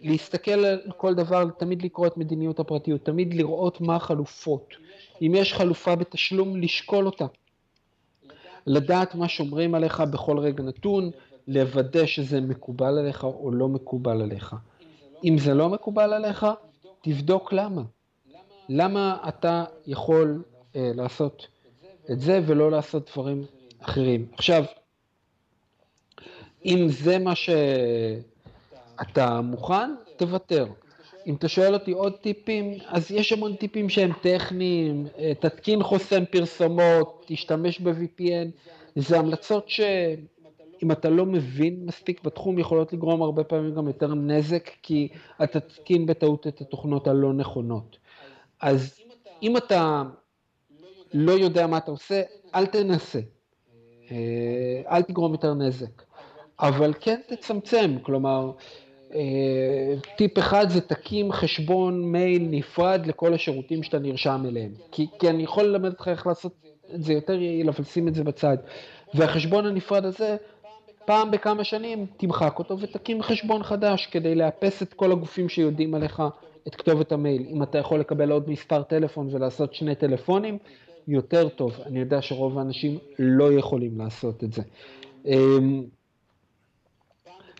להסתכל על כל דבר, תמיד לקרוא את מדיניות הפרטיות, תמיד לראות מה החלופות. אם יש חלופה בתשלום, לשקול אותה. לדעת מה שומרים עליך בכל רגע נתון, לוודא שזה מקובל עליך או לא מקובל עליך. אם זה לא מקובל עליך, תבדוק למה. למה אתה יכול uh, לעשות את זה ולא לעשות דברים אחרים. עכשיו, אם זה מה שאתה מוכן, תוותר. אם אתה שואל אותי עוד טיפים, אז יש המון טיפים שהם טכניים, אה, תתקין חוסם פרסומות, תשתמש ב-VPN, זה המלצות שאם אתה לא מבין מספיק בתחום, יכולות לגרום הרבה פעמים גם יותר נזק, כי אתה תתקין בטעות את התוכנות הלא נכונות. אז אם אתה לא יודע מה אתה עושה, אל תנסה. אה, אל תגרום יותר נזק. אבל כן תצמצם, כלומר, אה, טיפ אחד זה תקים חשבון מייל נפרד לכל השירותים שאתה נרשם אליהם. כי, כי אני יכול ללמד אותך איך לעשות את זה יותר יעיל, אבל שים את זה בצד. והחשבון הנפרד הזה, פעם בכמה שנים תמחק אותו ותקים חשבון חדש כדי לאפס את כל הגופים שיודעים עליך את כתובת המייל. אם אתה יכול לקבל עוד מספר טלפון ולעשות שני טלפונים, יותר טוב. אני יודע שרוב האנשים לא יכולים לעשות את זה. אמ,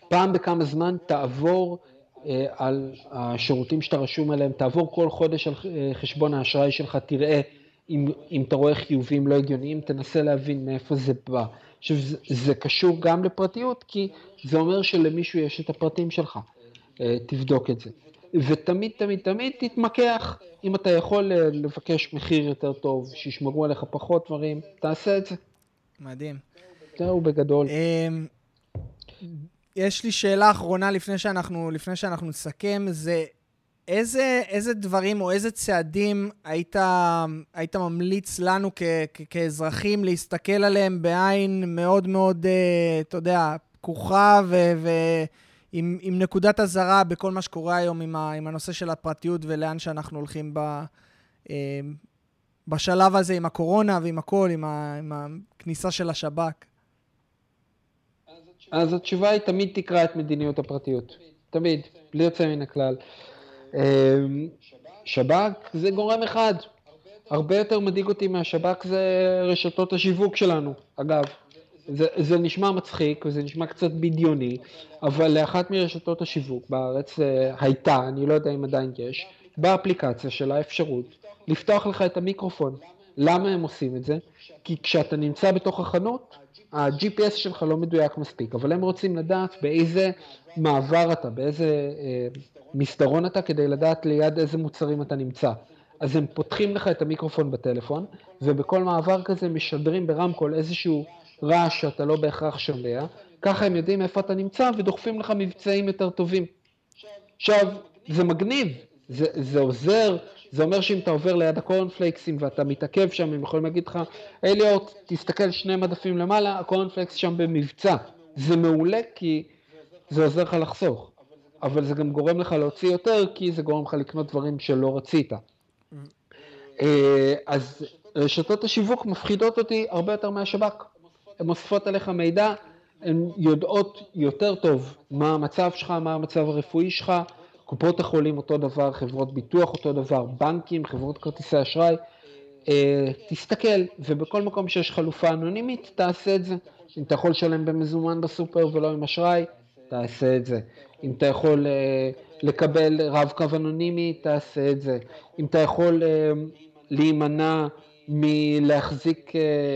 פעם בכמה זמן תעבור אה, על השירותים שאתה רשום עליהם, תעבור כל חודש על אה, חשבון האשראי שלך, תראה אם, אם אתה רואה חיובים לא הגיוניים, תנסה להבין מאיפה זה בא. עכשיו, זה, זה קשור גם לפרטיות, כי זה אומר שלמישהו יש את הפרטים שלך. אה, תבדוק את זה. ותמיד, תמיד, תמיד תתמקח. אם אתה יכול לבקש מחיר יותר טוב, שישמרו עליך פחות דברים, תעשה את זה. מדהים. זהו בגדול. אמ, יש לי שאלה אחרונה לפני שאנחנו, לפני שאנחנו נסכם, זה איזה, איזה דברים או איזה צעדים היית, היית ממליץ לנו כ, כ, כאזרחים להסתכל עליהם בעין מאוד מאוד, אה, אתה יודע, פקוחה ועם עם נקודת אזהרה בכל מה שקורה היום עם, ה, עם הנושא של הפרטיות ולאן שאנחנו הולכים ב, אה, בשלב הזה עם הקורונה ועם הכל, עם, ה, עם הכניסה של השב"כ? אז התשובה היא תמיד תקרא את מדיניות הפרטיות. תמיד, בלי יוצא מן הכלל. אמ, שב"כ זה גורם אחד. הרבה יותר מדאיג אותי מהשב"כ זה רשתות השיווק שלנו, אגב. זה, זה נשמע מצחיק וזה נשמע קצת בדיוני, אבל לאחת מרשתות השיווק בארץ אה, הייתה, אני לא יודע אם עדיין יש, באפליקציה שלה אפשרות לפתוח לך את המיקרופון. למה הם עושים את זה? כי כשאתה נמצא בתוך החנות, ה-GPS שלך לא מדויק מספיק, אבל הם רוצים לדעת באיזה מעבר אתה, באיזה אה, מסדרון אתה, כדי לדעת ליד איזה מוצרים אתה נמצא. אז הם פותחים לך את המיקרופון בטלפון, ובכל מעבר כזה משדרים ברמקול איזשהו רעש שאתה לא בהכרח שומע, ככה הם יודעים איפה אתה נמצא ודוחפים לך מבצעים יותר טובים. עכשיו, זה מגניב, זה, זה עוזר זה אומר שאם אתה עובר ליד הקורנפלקסים ואתה מתעכב שם, הם יכולים להגיד לך, אליוט, תסתכל שני מדפים למעלה, הקורנפלקס שם במבצע. זה מעולה כי זה עוזר לך לחסוך, אבל זה גם גורם לך להוציא יותר, כי זה גורם לך לקנות דברים שלא רצית. אה, אז רשתות השיווק מפחידות אותי הרבה יותר מהשב"כ. הן אוספות עליך מידע, הן יודעות יותר טוב מה המצב שלך, מה המצב הרפואי שלך, קופות החולים אותו דבר, חברות ביטוח אותו דבר, בנקים, חברות כרטיסי אשראי. אה, תסתכל, ובכל מקום שיש חלופה אנונימית, תעשה את זה. אם אתה יכול לשלם במזומן בסופר ולא עם אשראי, תעשה את זה. אם אתה יכול אה, לקבל רב קו אנונימי, תעשה את זה. אם אתה יכול אה, להימנע מלהחזיק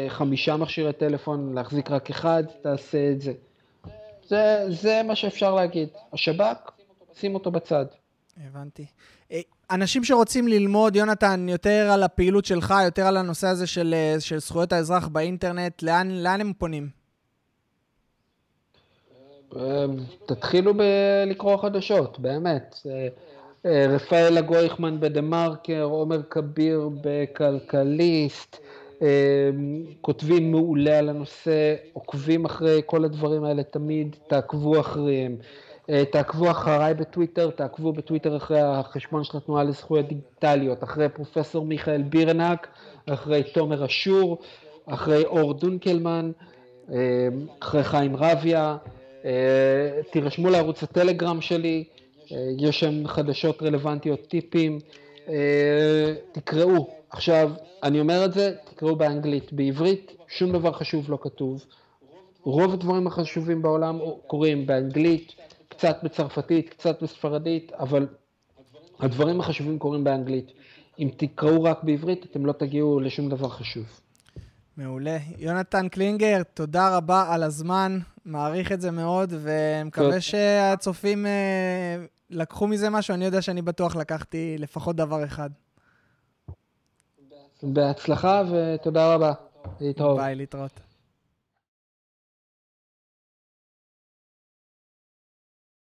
חמישה מכשירי טלפון, להחזיק רק אחד, תעשה את זה. זה, זה מה שאפשר להגיד. השב"כ שים אותו בצד. הבנתי. אה, אנשים שרוצים ללמוד, יונתן, יותר על הפעילות שלך, יותר על הנושא הזה של, אה, של זכויות האזרח באינטרנט, לאן, לאן הם פונים? אה, תתחילו בלקרוא חדשות, באמת. רפאל הגויכמן בדה-מרקר, עומר כביר בכלכליסט, כותבים מעולה על הנושא, עוקבים אחרי כל הדברים האלה תמיד, תעקבו אחריהם. אה, תעקבו אחריי בטוויטר, תעקבו בטוויטר אחרי החשבון של התנועה לזכויות דיגיטליות, אחרי פרופסור מיכאל בירנק, אחרי תומר אשור, אחרי אור דונקלמן, אה, אחרי חיים רביה, אה, תירשמו לערוץ הטלגרם שלי, יש שם חדשות רלוונטיות, טיפים, תקראו. עכשיו, אני אומר את זה, תקראו באנגלית. בעברית שום דבר חשוב לא כתוב. רוב הדברים החשובים בעולם קורים באנגלית, קצת בצרפתית, קצת בספרדית, אבל הדברים החשובים קורים באנגלית. אם תקראו רק בעברית, אתם לא תגיעו לשום דבר חשוב. מעולה. יונתן קלינגר, תודה רבה על הזמן, מעריך את זה מאוד, ומקווה שהצופים אה, לקחו מזה משהו. אני יודע שאני בטוח לקחתי לפחות דבר אחד. בהצלחה ותודה רבה. להתראות. ביי, להתראות.